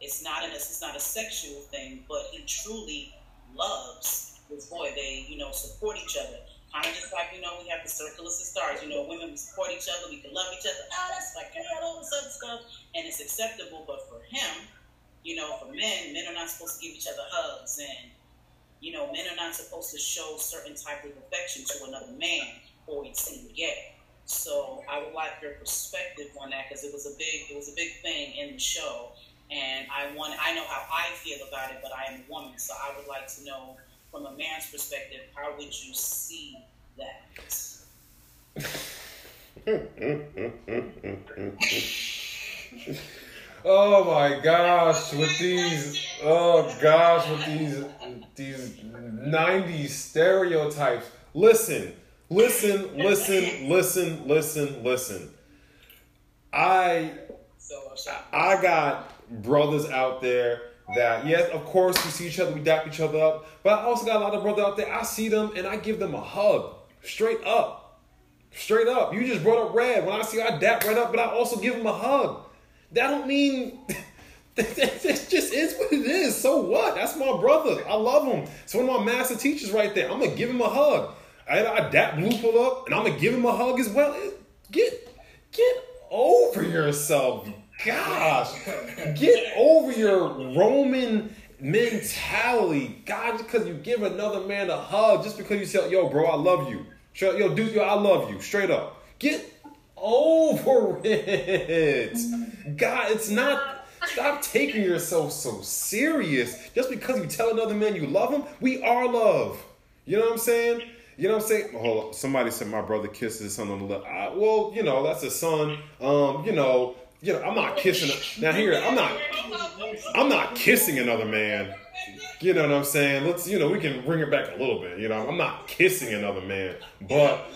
It's not an it's not a sexual thing, but he truly loves this boy. They you know support each other. Kind of just like you know we have the circle of stars. You know women we support each other. We can love each other. Oh, that's my girl. All this other stuff, and it's acceptable. But for him, you know, for men, men are not supposed to give each other hugs, and you know, men are not supposed to show certain type of affection to another man or he'd seem gay. So I would like your perspective on that because it was a big, it was a big thing in the show, and I want, I know how I feel about it, but I am a woman, so I would like to know from a man's perspective, how would you see that? [LAUGHS] [LAUGHS] [LAUGHS] Oh my gosh, with these oh gosh, with these these 90s stereotypes. Listen, listen, listen, listen, listen, listen. I I got brothers out there that yes, of course we see each other, we dap each other up, but I also got a lot of brothers out there. I see them and I give them a hug, straight up, straight up. You just brought up Red. When I see, I dap right up, but I also give him a hug. That don't mean [LAUGHS] it just is what it is. So what? That's my brother. I love him. It's one of my master teachers right there. I'm gonna give him a hug. I, dap Blue pull up, and I'm gonna give him a hug as well. Get get over yourself. Gosh, get over your Roman mentality. God, because you give another man a hug, just because you say, "Yo, bro, I love you." Yo, dude, yo, I love you. Straight up, get over it. God, it's not. Stop taking yourself so serious. Just because you tell another man you love him, we are love. You know what I'm saying? You know what I'm saying? Hold on. Somebody said my brother kisses his son on the. I, well, you know, that's a son. Um, you know, you know, I'm not kissing. A, now here, I'm not. I'm not kissing another man. You know what I'm saying? Let's, you know, we can bring it back a little bit. You know, I'm not kissing another man, but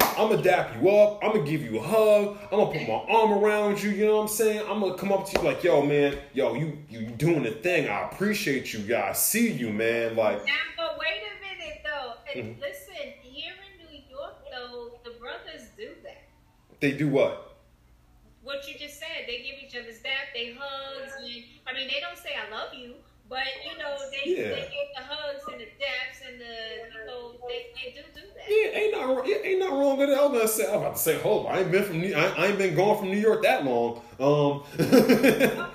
I'm gonna dap you up. I'm gonna give you a hug. I'm gonna put my arm around you. You know what I'm saying? I'm gonna come up to you like, yo, man, yo, you you doing the thing. I appreciate you, guys. See you, man. Like, now, but wait a minute though. Mm-hmm. Listen, here in New York, though, the brothers do that. They do what? What you just said. They give each other's dap. They hugs. And, I mean, they don't say "I love you." But you know, they, yeah. they get the hugs and the daps and the you know they, they do do that. Yeah, ain't not yeah, ain't not wrong with it. I was gonna say I'm about to say, hold on, I ain't been from New, I, I ain't been gone from New York that long. Um, [LAUGHS] they do that.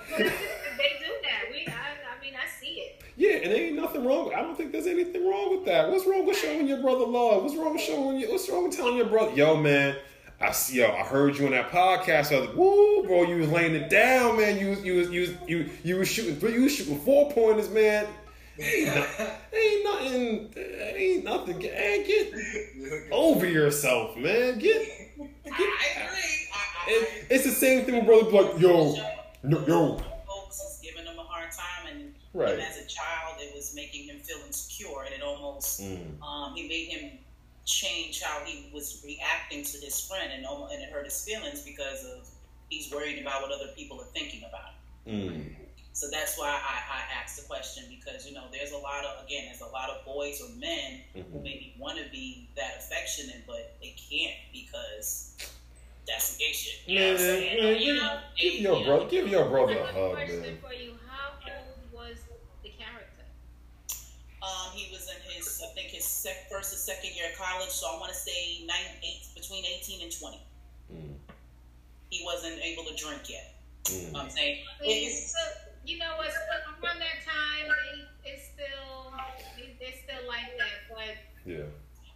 We, I, I mean, I see it. Yeah, and ain't nothing wrong. I don't think there's anything wrong with that. What's wrong with showing your brother love? What's wrong with showing you? What's wrong with telling your brother, yo, man? I see, yo, I heard you on that podcast. I was like, woo, bro, you was laying it down, man. You was, you was, you was, you, you was shooting three, you was shooting four pointers, man. Ain't, [LAUGHS] nothing, ain't nothing. Ain't get [LAUGHS] over yourself, man. Get, get. I agree. it, it's the same thing with brother. Like, yo, no, yo. Folks is giving him a hard time, and right. as a child, it was making him feel insecure, and it almost, mm. um, he made him change how he was reacting to his friend, and and it hurt his feelings because of he's worried about what other people are thinking about. Mm. So that's why I, I asked the question because you know there's a lot of again there's a lot of boys or men mm-hmm. who maybe want to be that affectionate but they can't because that's gay shit. You know what I'm you know, give your brother give your brother a hug, man. For you, how old was the character? Um, he was in his I think his sec, first or second year of college, so I want to say nine, eight, between eighteen and twenty. Mm. He wasn't able to drink yet. Mm. I'm saying. It's, you know what? Around that time, they, it's still they, are still like that, but yeah.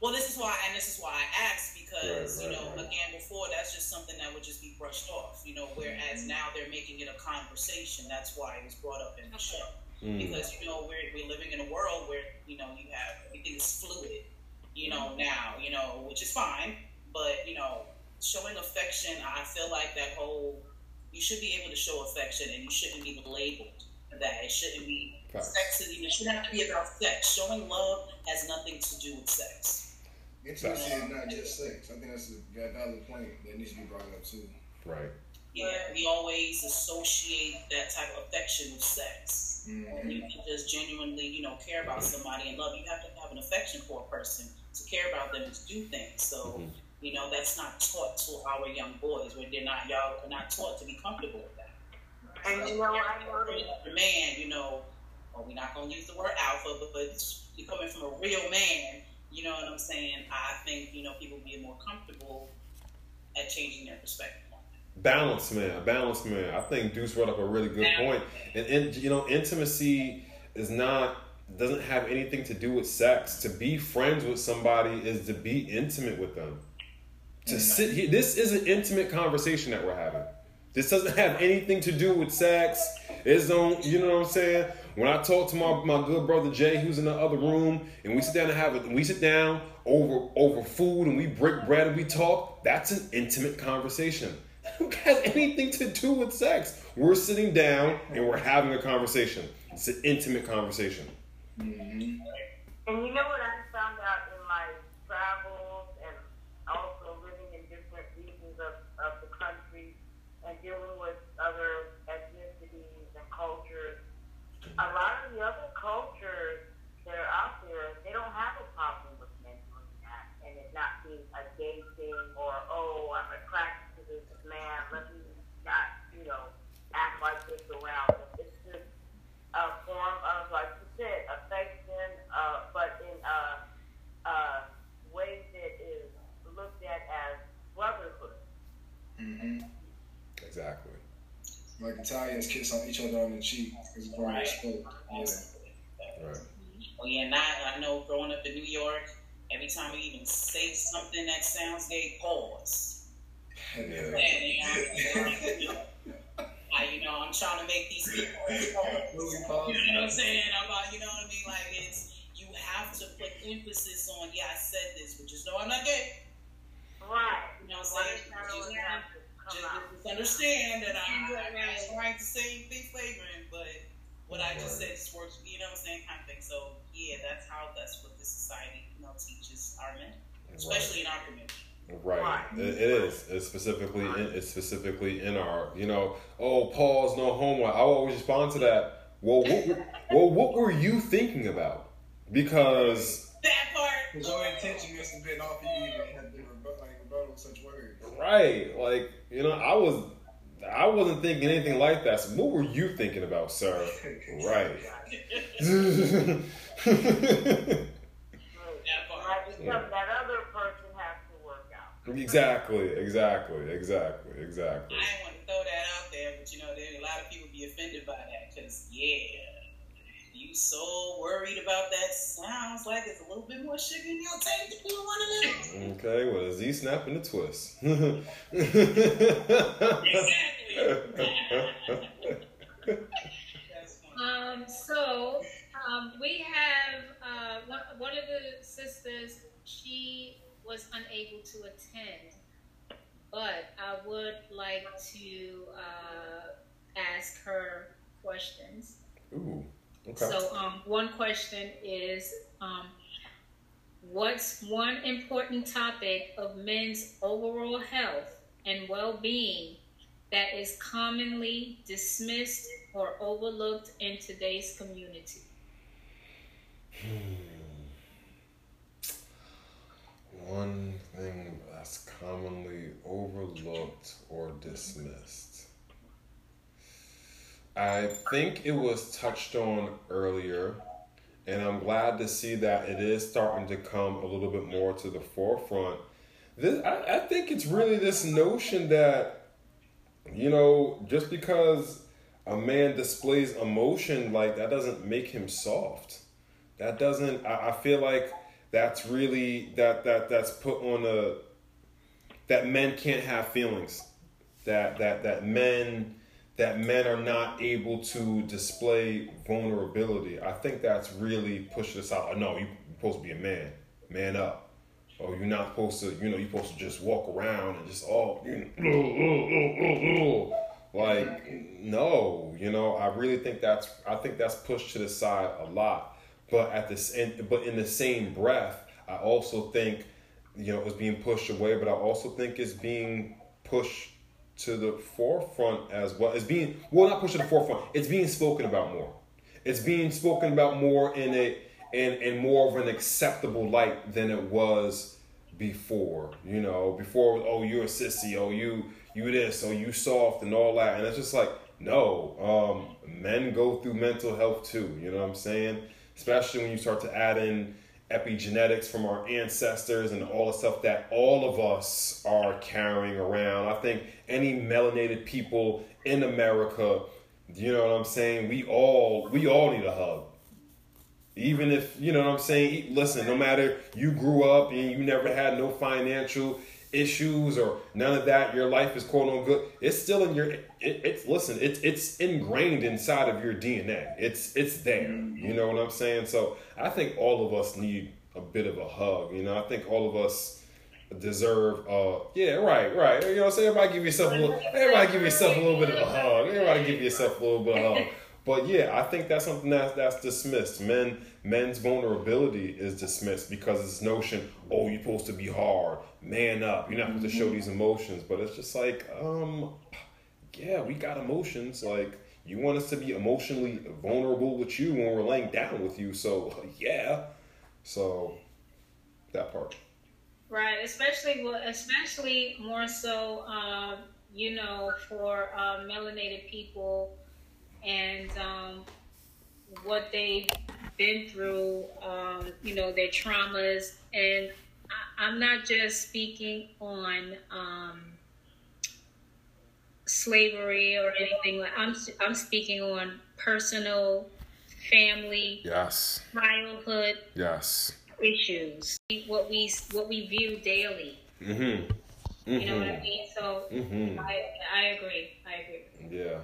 Well, this is why, and this is why I asked because right, you know, right. again, before that's just something that would just be brushed off, you know. Whereas mm-hmm. now they're making it a conversation. That's why it was brought up in the show mm. because you know we're we're living in a world where you know you have everything is fluid, you know now, you know, which is fine, but you know, showing affection, I feel like that whole you should be able to show affection and you shouldn't be labeled that. It shouldn't be sex. It shouldn't have to be about sex. Showing love has nothing to do with sex. Intimacy is not just sex. I think that's a valid point that needs to be brought up too. Right. Yeah, we always associate that type of affection with sex. Mm-hmm. You can just genuinely, you know, care about somebody and love. You have to have an affection for a person to care about them and to do things. So. Mm-hmm you know, that's not taught to our young boys. When they're not y'all are not taught to be comfortable with that. And you know, I know the man, you know, well, we're not gonna use the word alpha, but, but you're coming from a real man. You know what I'm saying? I think you know people be more comfortable at changing their perspective. Balance, man. Balance, man. I think Deuce brought up a really good point. And, and you know, intimacy is not doesn't have anything to do with sex. To be friends with somebody is to be intimate with them to mm-hmm. sit here. This is an intimate conversation that we're having. This doesn't have anything to do with sex. It's don't, you know what I'm saying? When I talk to my, my good brother Jay, who's in the other room, and we sit down and have it, we sit down over over food and we break bread and we talk. That's an intimate conversation. [LAUGHS] Who has anything to do with sex? We're sitting down and we're having a conversation. It's an intimate conversation. Mm-hmm. And you know what I found out in my travels and also dealing with other ethnicities and cultures. A lot of the other cultures that are out there, they don't have a problem with men doing that, and it not being a gay thing or oh, I'm attracted to this man. Let me not, you know, act like this around him. It's just a form of, like you said, affection, uh, but in a, a way that is looked at as brotherhood. Mm-hmm. Exactly. Like Italians kiss on each other on the cheek because Brian right. spoke. Yeah. Right. Well, yeah, not I know growing up in New York, every time we even say something that sounds gay, pause. Yeah. And, you know, I, you know, I'm trying to make these people [LAUGHS] pause. You know what I'm saying? I'm like, you know what I mean? Like it's you have to put emphasis on. Yeah, I said this, but just know I'm not gay. Right. You know what Why I'm saying? is that Just, always have to come just, understand that I'm not trying to say anything flagrant, but what I just said just works. You know what I'm saying? Kind of thing. So yeah, that's how that's what this society you know teaches our men, especially in our community. Right. It, it is. It's specifically in, it's specifically in our, you know, oh, Paul's no homo. I always respond to that. Well, what, [LAUGHS] well, what were you thinking about? Because, That part. Because your intention must have been off you even had to rebut, like, rebuttal such words. right, like, you know, I was, I wasn't thinking anything like that. So what were you thinking about, sir? [LAUGHS] Right. That part. Might be something that other person has to work out. exactly, exactly, exactly, exactly. I didn't want to throw that out there, but you know, there a lot of people be offended by that because yeah. You so worried about that? Sounds like it's a little bit more sugar in your tank to pull one of them. Okay, well, Z snapping the twist. [LAUGHS] That's funny. Um, so um, we have uh, one, one of the sisters. She was unable to attend, but I would like to uh, ask her questions. Ooh, okay. So, um, one question is, um, what's one important topic of men's overall health and well-being that is commonly dismissed or overlooked in today's community? One thing that's commonly overlooked or dismissed. I think it was touched on earlier, and I'm glad to see that it is starting to come a little bit more to the forefront. This, I, I think it's really this notion that, you know, just because a man displays emotion, like that doesn't make him soft. That doesn't. I, I feel like that's really that that that's put on a that men can't have feelings. That that that men that men are not able to display vulnerability. I think that's really pushed us out. No, you're supposed to be a man. Man up. Oh, you're not supposed to, you know, you're supposed to just walk around and just all, you know, oh, oh, like, no, you know, I really think that's, I think that's pushed to the side a lot. But at this, in, but in the same breath, I also think, you know, it's being pushed away, but I also think it's being pushed to the forefront as well. It's being well, not pushed to the forefront. It's being spoken about more. It's being spoken about more in a in in more of an acceptable light than it was before. You know, before oh you're a sissy, oh you you this, oh you soft and all that, and it's just like no. Um, men go through mental health too. You know what I'm saying? Especially when you start to add in epigenetics from our ancestors and all the stuff that all of us are carrying around. I think any melanated people in America, you know what I'm saying? We all we all need a hug. Even if, you know what I'm saying? Listen, no matter you grew up and you never had no financial issues or none of that, your life is quote unquote good. It's still in your it, it's listen, it's it's ingrained inside of your DNA. It's it's there. You know what I'm saying? So I think all of us need a bit of a hug. You know, I think all of us deserve uh yeah, right, right. You know what I'm saying? Everybody give yourself a little everybody give yourself a little bit of a hug. Everybody give yourself a little bit of a hug. But yeah, I think that's something that's that's dismissed. Men men's vulnerability is dismissed because this notion, oh, you're supposed to be hard, man up, you're not supposed to show these emotions. But it's just like, um, yeah, we got emotions. Like you want us to be emotionally vulnerable with you when we're laying down with you. So [LAUGHS] yeah, so that part. Right, especially well, especially more so, um, you know, for uh, melanated people and um, what they've been through, um, you know, their traumas. And I, I'm not just speaking on um, slavery or anything like. I'm I'm speaking on personal family, Yes. childhood Yes. issues. What we what we view daily. Mhm. You know what I Mhm. mean? So Mhm. I I agree. I agree. Yeah.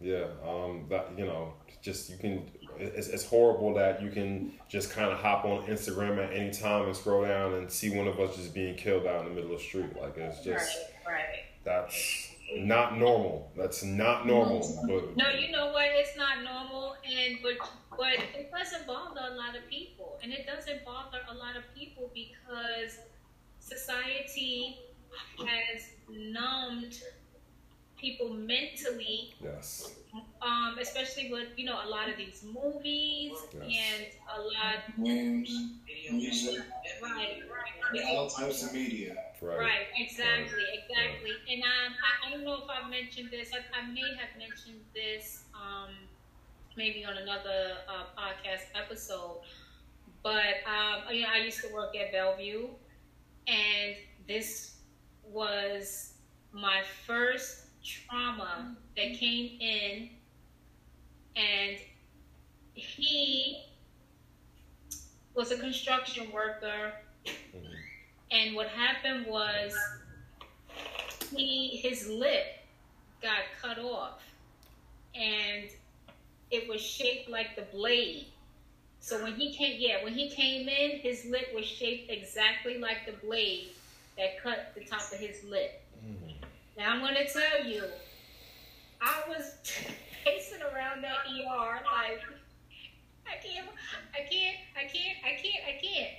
Yeah. Um. That you know, just you can. It's, it's horrible that you can just kind of hop on Instagram at any time and scroll down and see one of us just being killed out in the middle of the street. Like it's just right, right. that's not normal. That's not normal. But No, you know what? It's not normal, and but but it doesn't bother a lot of people, and it doesn't bother a lot of people because society has numbed people mentally, yes. um, especially with you know a lot of these movies Yes. and a lot. Memes, Video music, Right, right. all types of media. Right. Right, exactly, exactly. And um, I, I don't know if I've mentioned this. I, I may have mentioned this um, maybe on another uh, podcast episode. But um, you know, I used to work at Bellevue, and this was my first trauma that came in, and he was a construction worker and what happened was he his lip got cut off and it was shaped like the blade so when he came yeah when he came in his lip was shaped exactly like the blade that cut the top of his lip. Now i'm going to tell you i was [LAUGHS] pacing around that er like i can't i can't i can't i can't i can't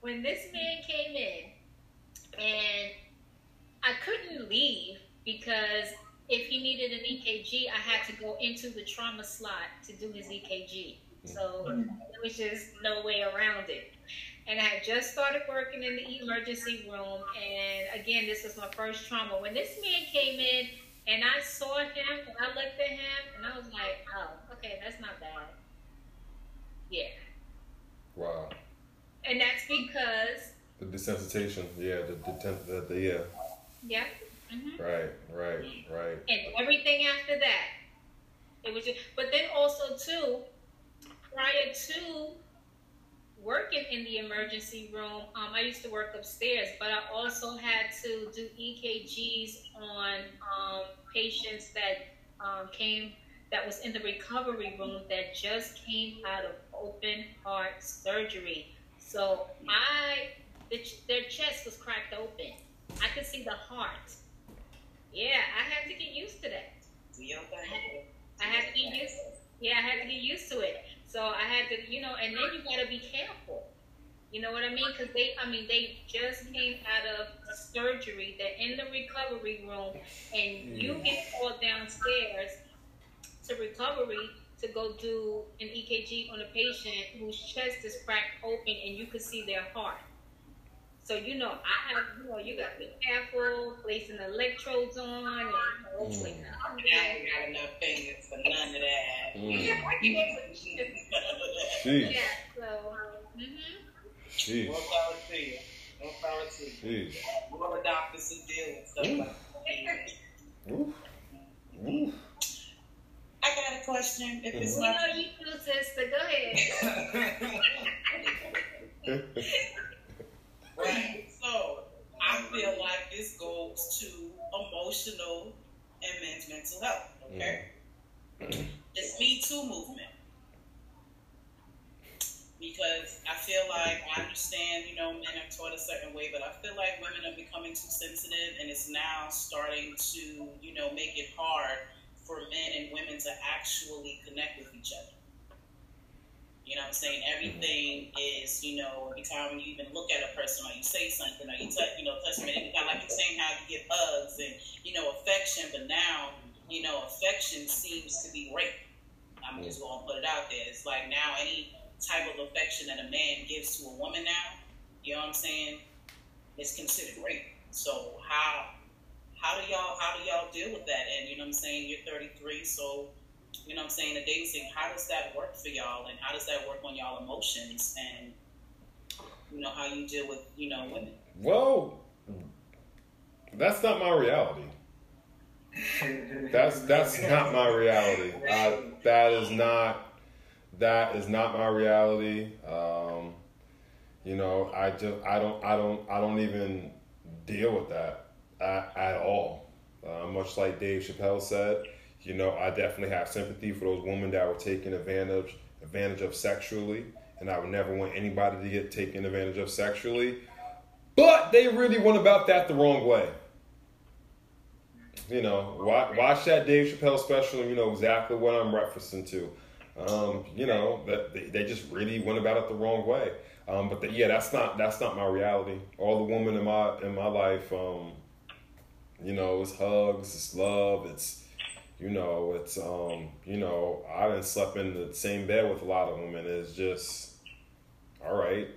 when this man came in and I couldn't leave because if he needed an EKG, I had to go into the trauma slot to do his EKG. So there was just no way around it. And I had just started working in the emergency room. And again, this was my first trauma. When this man came in and I saw him and I looked at him and I was like, oh, okay, that's not bad. Yeah. Wow. And that's because, The desensitization. Yeah. The the, the, the yeah. yeah. hmm Right. Right. Right. and everything after that. It was just, but then also too, prior to working in the emergency room, um, I used to work upstairs, but I also had to do EKGs on um, patients that um, came that was in the recovery room that just came out of open heart surgery. So I, the, their chest was cracked open. I could see the heart. Yeah, I had to get used to that. Your thing. I had to get used. Yeah, I had to get used to it. So I had to, you know, and then you gotta be careful. You know what I mean? Because they, I mean, they just came out of surgery. They're in the recovery room, and you get called downstairs to recovery to go do an EKG on a patient whose chest is cracked open, and you can see their heart. So you know, I have, you know, you gotta be careful placing electrodes on, and hopefully, I ain't got enough fingers for none of that. Mm. [LAUGHS] yeah, I can't. Jeez. Yeah, so, hmm Jeez. More power to you. More power to you. Jeez. More doctors who deal with stuff like. Oof. Oof. I got a question. If it's we not know you do, sister. Go ahead. [LAUGHS] [LAUGHS] Right. So I feel like this goes to emotional and men's mental health. Okay. Mm. This Me Too movement. Because I feel like I understand, you know, men are taught a certain way, but I feel like women are becoming too sensitive and it's now starting to, you know, make it hard for men and women to actually connect with each other. You know what I'm saying? Everything is, you know, every time you even look at a person or you say something or you touch, you know, touch them, kind like you're saying how you get hugs and, you know, affection, but now, you know, affection seems to be rape. I'm just going to put it out there. It's like now any type of affection that a man gives to a woman now, you know what I'm saying, is considered rape. So how how do y'all how do y'all deal with that? And you know what I'm saying, you're 33, so you know what I'm saying, the dating scene, how does that work for y'all and how does that work on y'all emotions and you know how you deal with, you know, women? Well, that's not my reality. That's that's not my reality. I, that is not that is not my reality. Um, you know, I just I don't I don't I don't even deal with that at, at all. Uh, much like Dave Chappelle said, you know, I definitely have sympathy for those women that were taken advantage advantage of sexually, and I would never want anybody to get taken advantage of sexually. But they really went about that the wrong way. You know, watch, watch that Dave Chappelle special, and you know exactly what I'm referencing to. Um, you know that they, they just really went about it the wrong way. Um, but the, yeah, that's not that's not my reality. All the women in my in my life, um, you know, it's hugs, it's love, it's you know, it's um, you know, I didn't slept in the same bed with a lot of women. It's just all right.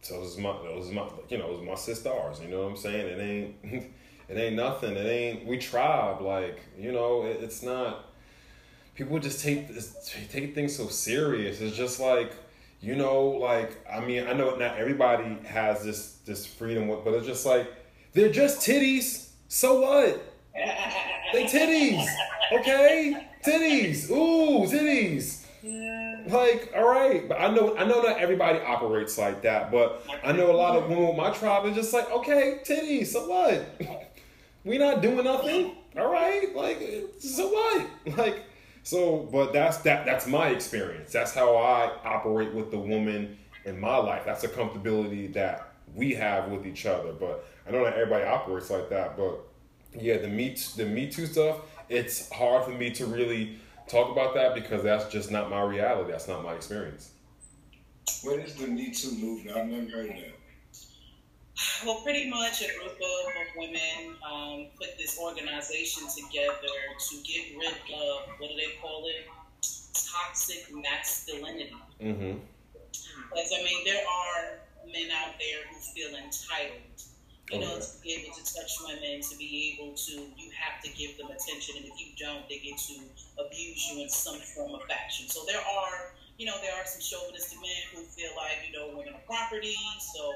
So it's my it was my you know, it was my sisters, you know what I'm saying? It ain't [LAUGHS] it ain't nothing. It ain't we tribe, like, you know, it, it's not people just take this, take things so serious. It's just like you know, like I mean, I know not everybody has this this freedom, but it's just like they're just titties. So what? [LAUGHS] they titties, okay? Titties, ooh, titties. Like, all right, but I know I know not everybody operates like that, but I know a lot of women with my tribe are just like, okay, titties. So what? [LAUGHS] we not doing nothing. All right, like, so what? [LAUGHS] Like so, but that's that. That's my experience. That's how I operate with the woman in my life. That's a comfortability that we have with each other. But I know not everybody operates like that. But yeah, the me the Me Too stuff. It's hard for me to really talk about that because that's just not my reality. That's not my experience. What is the Me Too movement? I've never heard of that. Well, pretty much a group of, of women um, put this organization together to get rid of what do they call it? Toxic masculinity. Mm-hmm. Because I mean, there are men out there who feel entitled. You know, to be able to touch women, to be able to, you have to give them attention, and if you don't, they get to abuse you in some form of fashion. So there are, you know, there are some chauvinistic men who feel like, you know, women are property, so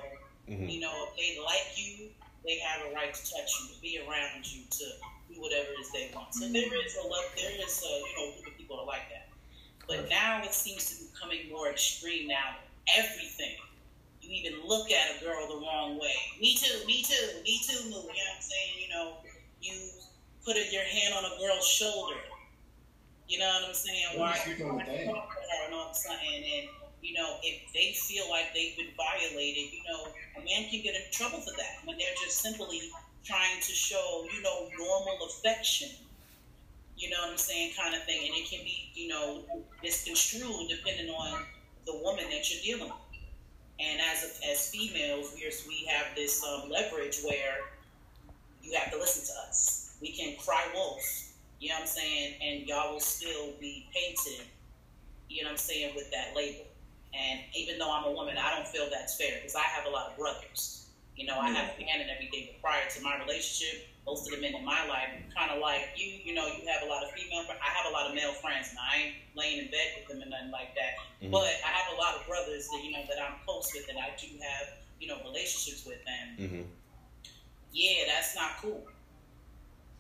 Mm-hmm. You know, if they like you, they have a right to touch you, to be around you, to do whatever it is they want. So there is a lot, there is a you know group of people are like that. But now it seems to be becoming more extreme. Now everything you even look at a girl the wrong way. Me too, me too, me too. You know what I'm saying? You know, you put your hand on a girl's shoulder. You know what I'm saying? Why? are you And all of a sudden, and you know, if they feel like they've been violated, you know, a man can get in trouble for that when they're just simply trying to show, you know, normal affection. You know what I'm saying, kind of thing, and it can be, you know, misconstrued depending on the woman that you're dealing with. And as as females, we are, we have this um, leverage where you have to listen to us. We can cry wolf, you know what I'm saying, and y'all will still be painted, you know what I'm saying, with that label. And even though I'm a woman, I don't feel that's fair because I have a lot of brothers. You know, I have a man and everything. But prior to my relationship, most of the men in my life, kind of like you, you know, you have a lot of female. I have a lot of male friends, and I ain't laying in bed with them and nothing like that. Mm-hmm. But I have a lot of brothers that you know that I'm close with, and I do have you know relationships with them. Mm-hmm. Yeah, that's not cool.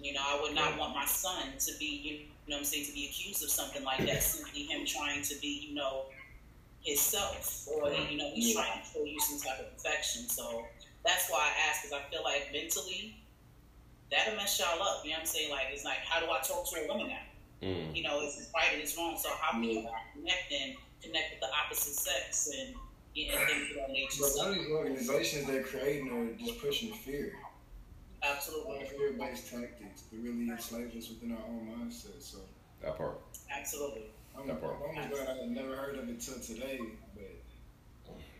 You know, I would not want my son to be, you know, I'm saying, to be accused of something like that. Simply him trying to be, you know, himself, or you know, he's trying to show you some type of perfection. So that's why I ask, because I feel like mentally that'll mess y'all up. You know what I'm saying? Like it's like, how do I talk to a woman now? Mm. You know, it's right and it's wrong. So how can you connect and connect with the opposite sex and you know, things of that nature? But none of these organizations they're creating are just pushing fear. Absolutely. Fear-based tactics to really enslave us within our own mindset. So that part. Absolutely. I'm, that part. I'm glad I never heard of it till today, but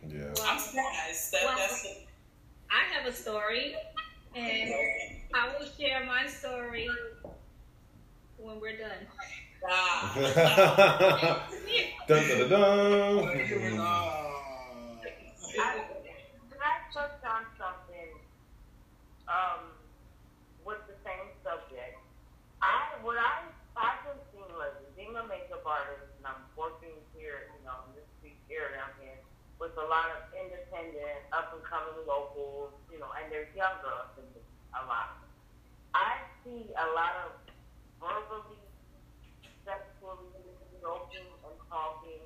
yeah. Well, I'm surprised. That, well, that's the... I have a story, and I will share my story when we're done. Wow. dun, dun, dun, dun. I, I touched on something um, with the same subject. I what I I've been seeing lately, being a makeup artist, and I'm working here, you know, in this big area down here, with a lot of independent, up and coming locals, you know, and they're younger than me, a lot. I see a lot of verbally, sexually, joking and talking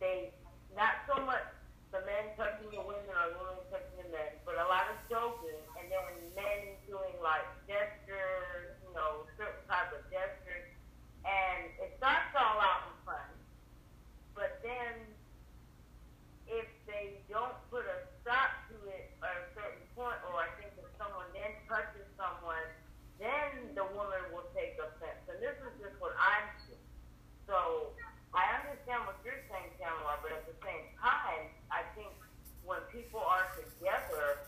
they not so much the men touching the women or women touching the men, but a lot of joking, and then men doing like gestures, you know, certain type of gestures, and it starts all out in fun, but then if they don't put a stop to it at a certain point, or I think if someone then touches someone, then the woman will take offense. And this is just what I'm seeing. So I understand what you're saying, Tamara, but at the same time, I think when people are together,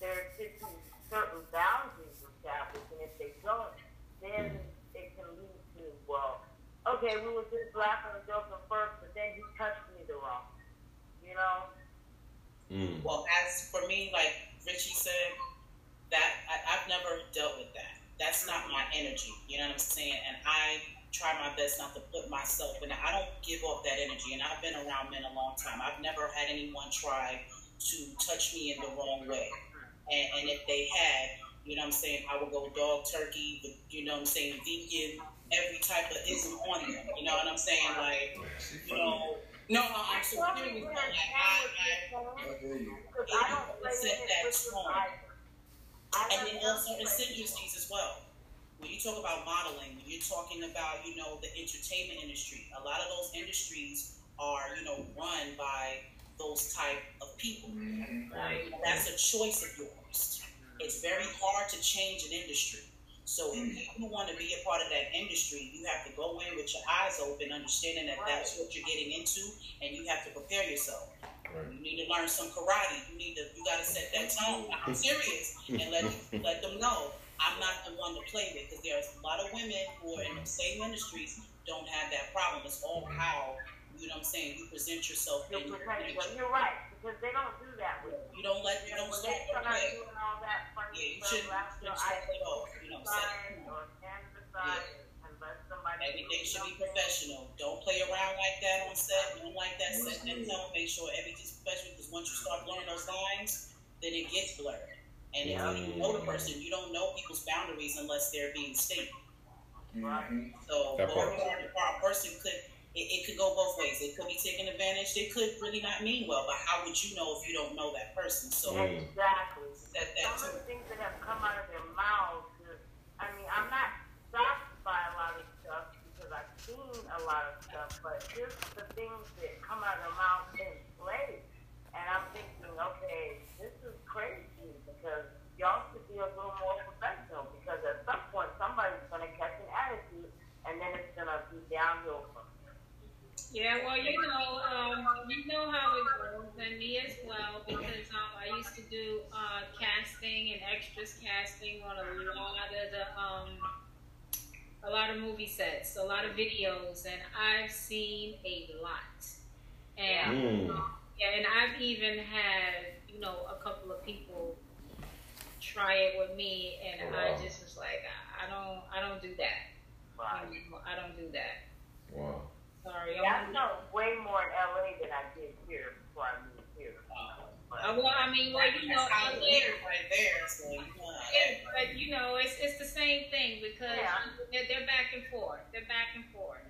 there should be certain boundaries established, and if they don't, then it can lead to, well, okay, we were just laughing and joking first, but then he touched me the wrong. You know? Mm. Well, as for me, like Richie said, that I, I've never dealt with that. That's not my energy. You know what I'm saying? And I try my best not to put myself in it. I don't give off that energy. And I've been around men a long time. I've never had anyone try to touch me in the wrong way. And, and if they had, you know what I'm saying, I would go dog turkey, you know what I'm saying, vegan, every type of ism on them. You know what I'm saying? Like, you know, no, no, I'm so serious. Like, I, I, I feel you. I don't play Set with that it tone. and then know also what- insidiousities as well. When you talk about modeling, when you're talking about, you know, the entertainment industry, a lot of those industries are, you know, run by those type of people. Mm-hmm. Right? That's a choice of yours. It's very hard to change an industry. So if mm. you want to be a part of that industry, you have to go in with your eyes open, understanding that that's what you're getting into, and you have to prepare yourself. Right. You need to learn some karate. You need to, you got to set that tone. [LAUGHS] I'm serious, and let let them know I'm not the one to play with because there's a lot of women who are in the mm-hmm. same industries don't have that problem. It's all mm-hmm. how you know what I'm saying. You present yourself You're in your pretending, but you're right, because they don't do that with You don't let you don't when start they to start play. doing all that funny Yeah, you shouldn't, laughter, shouldn't I start it off. You know, set sign or stand aside and let somebody. Everything should be professional. Don't play around like that on set. Don't like that set that tone. Make sure everything's professional because once you start blurring those lines, then it gets blurred. And if you don't know the person, you don't know people's boundaries unless they're being stated. Mhm. So That going part. around the bar, a person could it, it could go both ways. They could be taking advantage. They could really not mean well. But how would you know if you don't know that person? So Mm. Exactly. that that Some of the things that have come out of their mouths, I mean, I'm not shocked by a lot of stuff because I've seen a lot of stuff, but just the things that come out of their mouth in play. And I'm thinking, okay, this is crazy because y'all should be a little more professional because at some point somebody's going to catch an attitude and then it's going to be downhill from there. Yeah, well, you know, um, you know how it goes, and me as well, because um, I used to do uh, casting and extras casting on a lot of the um, a lot of movie sets, a lot of videos, and I've seen a lot. And Mm. yeah, and I've even had you know a couple of people try it with me, and Oh, I just was like, I, I don't, I don't do that. You know, I don't do that. Wow. Sorry. Yeah, I'm- know way more in LA than I did here before I moved here. But- Uh, well, I mean, well, you know, That's how LA, weird right there. So you know, yeah, but you know, it's it's the same thing because Yeah. they're, they're back and forth. They're back and forth.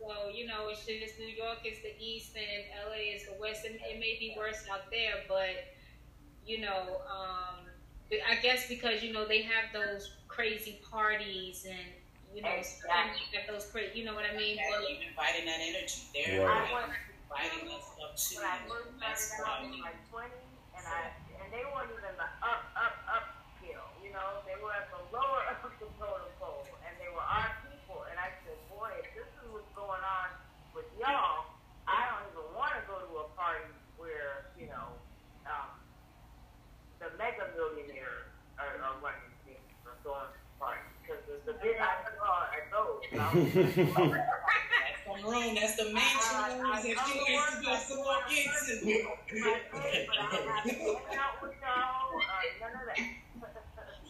So you know, it's just New York is the east and LA is the west, and it may be worse out there, but you know, um, I guess because you know they have those crazy parties and you know, Exactly. have those crazy, you know what I mean? that Well, you're inviting that energy. They're Right. I went inviting us up to when I you. first That's started out, I why was like 20, and I and they weren't even the up, up, up scale. You know, they were at the lower [LAUGHS] of the totem pole, and they were our people. And I said, boy, if this is what's going on with y'all, I don't even want to go to a party where you know um, the mega millionaires are, are running things or going to parties because the, the big I saw at those. I was like, That's [LAUGHS] the room. That's the mansion that you ain't supposed to walk into. my [LAUGHS] face, but I'm not hanging out with y'all. Uh, none of that.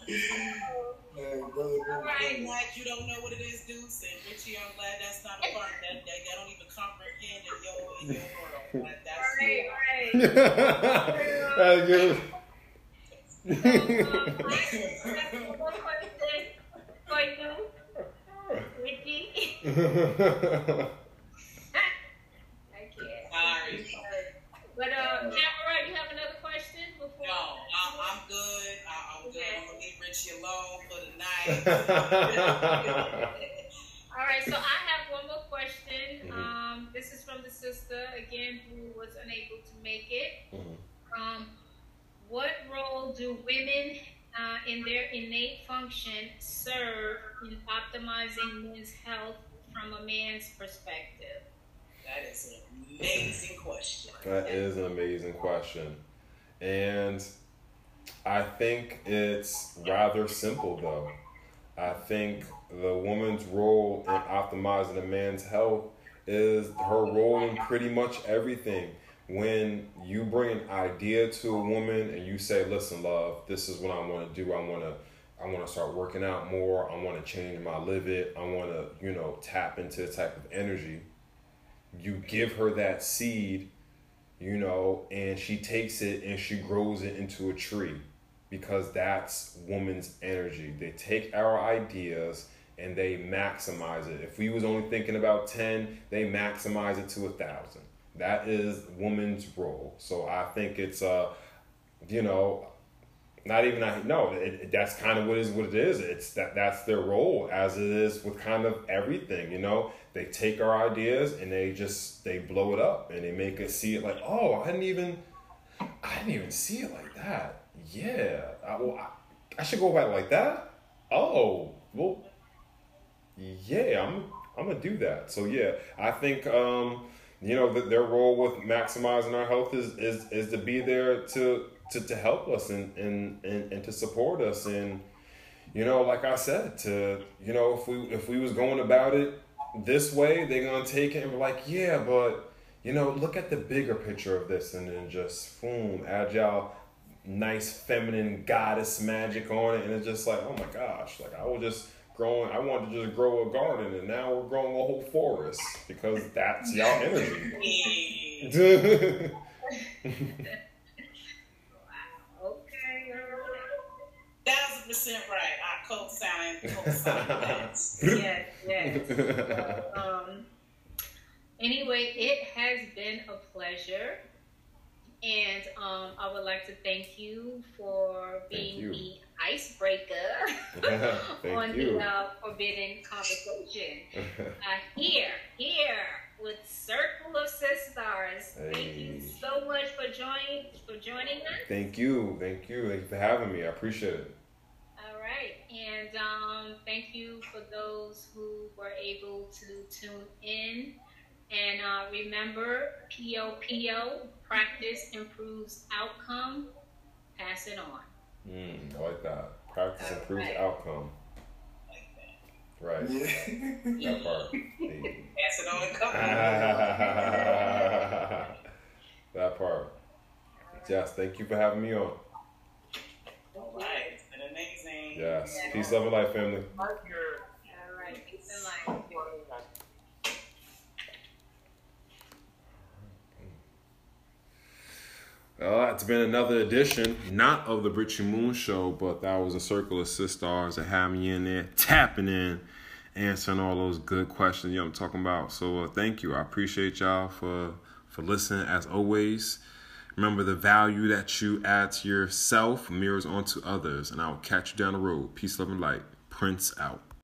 [LAUGHS] Hey, brother, All right, brother. glad you don't know what it is, Deuce. And Richie, I'm glad that's not a part. That, that, that don't even comprehend in your, in your world. That, that's right, right. That's good. So, um, I have one more question for you, Mickey. [LAUGHS] I can't. Sorry. But uh, Cameron, you have another question before? No, I'm, I'm good. I, am okay. good. I'm gonna leave Richie alone for the night. [LAUGHS] All right, so I have one more question. Mm-hmm. Um, this is from the sister again who was unable to make it. Mm-hmm. Um, what role do women uh, in their innate function serve in optimizing men's health from a man's perspective? That is an amazing question. That is an amazing question. And I think it's rather simple, though. I think the woman's role in optimizing a man's health is her role in pretty much everything. When you bring an idea to a woman and you say, "Listen, love, this is what I want to do. I want to, I want to start working out more. I want to change my live it. I want to, you know, tap into the type of energy." You give her that seed, you know, and she takes it and she grows it into a tree because that's woman's energy. They take our ideas and they maximize it. If we was only thinking about 10, they maximize it to a thousand. That is woman's role. So I think it's uh you know not even I no it, that's kind of what is what it is. It's that that's their role as it is with kind of everything. You know they take our ideas and they just they blow it up and they make us see it like oh I didn't even I didn't even see it like that yeah, I, well, I, I should go it like that. Oh, well, yeah, I'm I'm gonna do that. So yeah, I think um, you know that their role with maximizing our health is is, is to be there to to, to help us and, and, and, and to support us. And you know like I said to you know if we if we was going about it this way they're gonna take it and be like yeah but you know look at the bigger picture of this. And then just boom agile nice feminine goddess magic on it, and it's just like, oh my gosh, like I was just growing. I wanted to just grow a garden, and now we're growing a whole forest because that's y'all [LAUGHS] energy. Wow. Okay. Thousand percent right. I co-sign, co-sign that. yes, yes. um, anyway, it has been a pleasure. And um, I would like to thank you for being you. the icebreaker [LAUGHS] on you. the uh, Forbidden Conversation. [LAUGHS] uh, here, here with Circle of Sisters. Hey. Thank you so much for joining for joining us. Thank you, thank you, thank you for having me. I appreciate it. All right, and um, thank you for those who were able to tune in. And uh, remember, POPO, practice improves outcome, pass it on. Mm, I like that. Practice improves right. outcome. Right. Yeah. that part. Pass it on, come [LAUGHS] That part. Jess, thank you for having me on. All right. It's been amazing. Yes. Yeah. Peace, love, and life, family. All right. Peace and life. Well, it's been another edition, not of the Richie Moon Show, but that was a circle of sisters that had me in there, tapping in, answering all those good questions. You know I'm talking about. So uh, thank you. I appreciate y'all for for listening. As always, remember the value that you add to yourself mirrors onto others, and I will catch you down the road. Peace, love, and light. Prince out.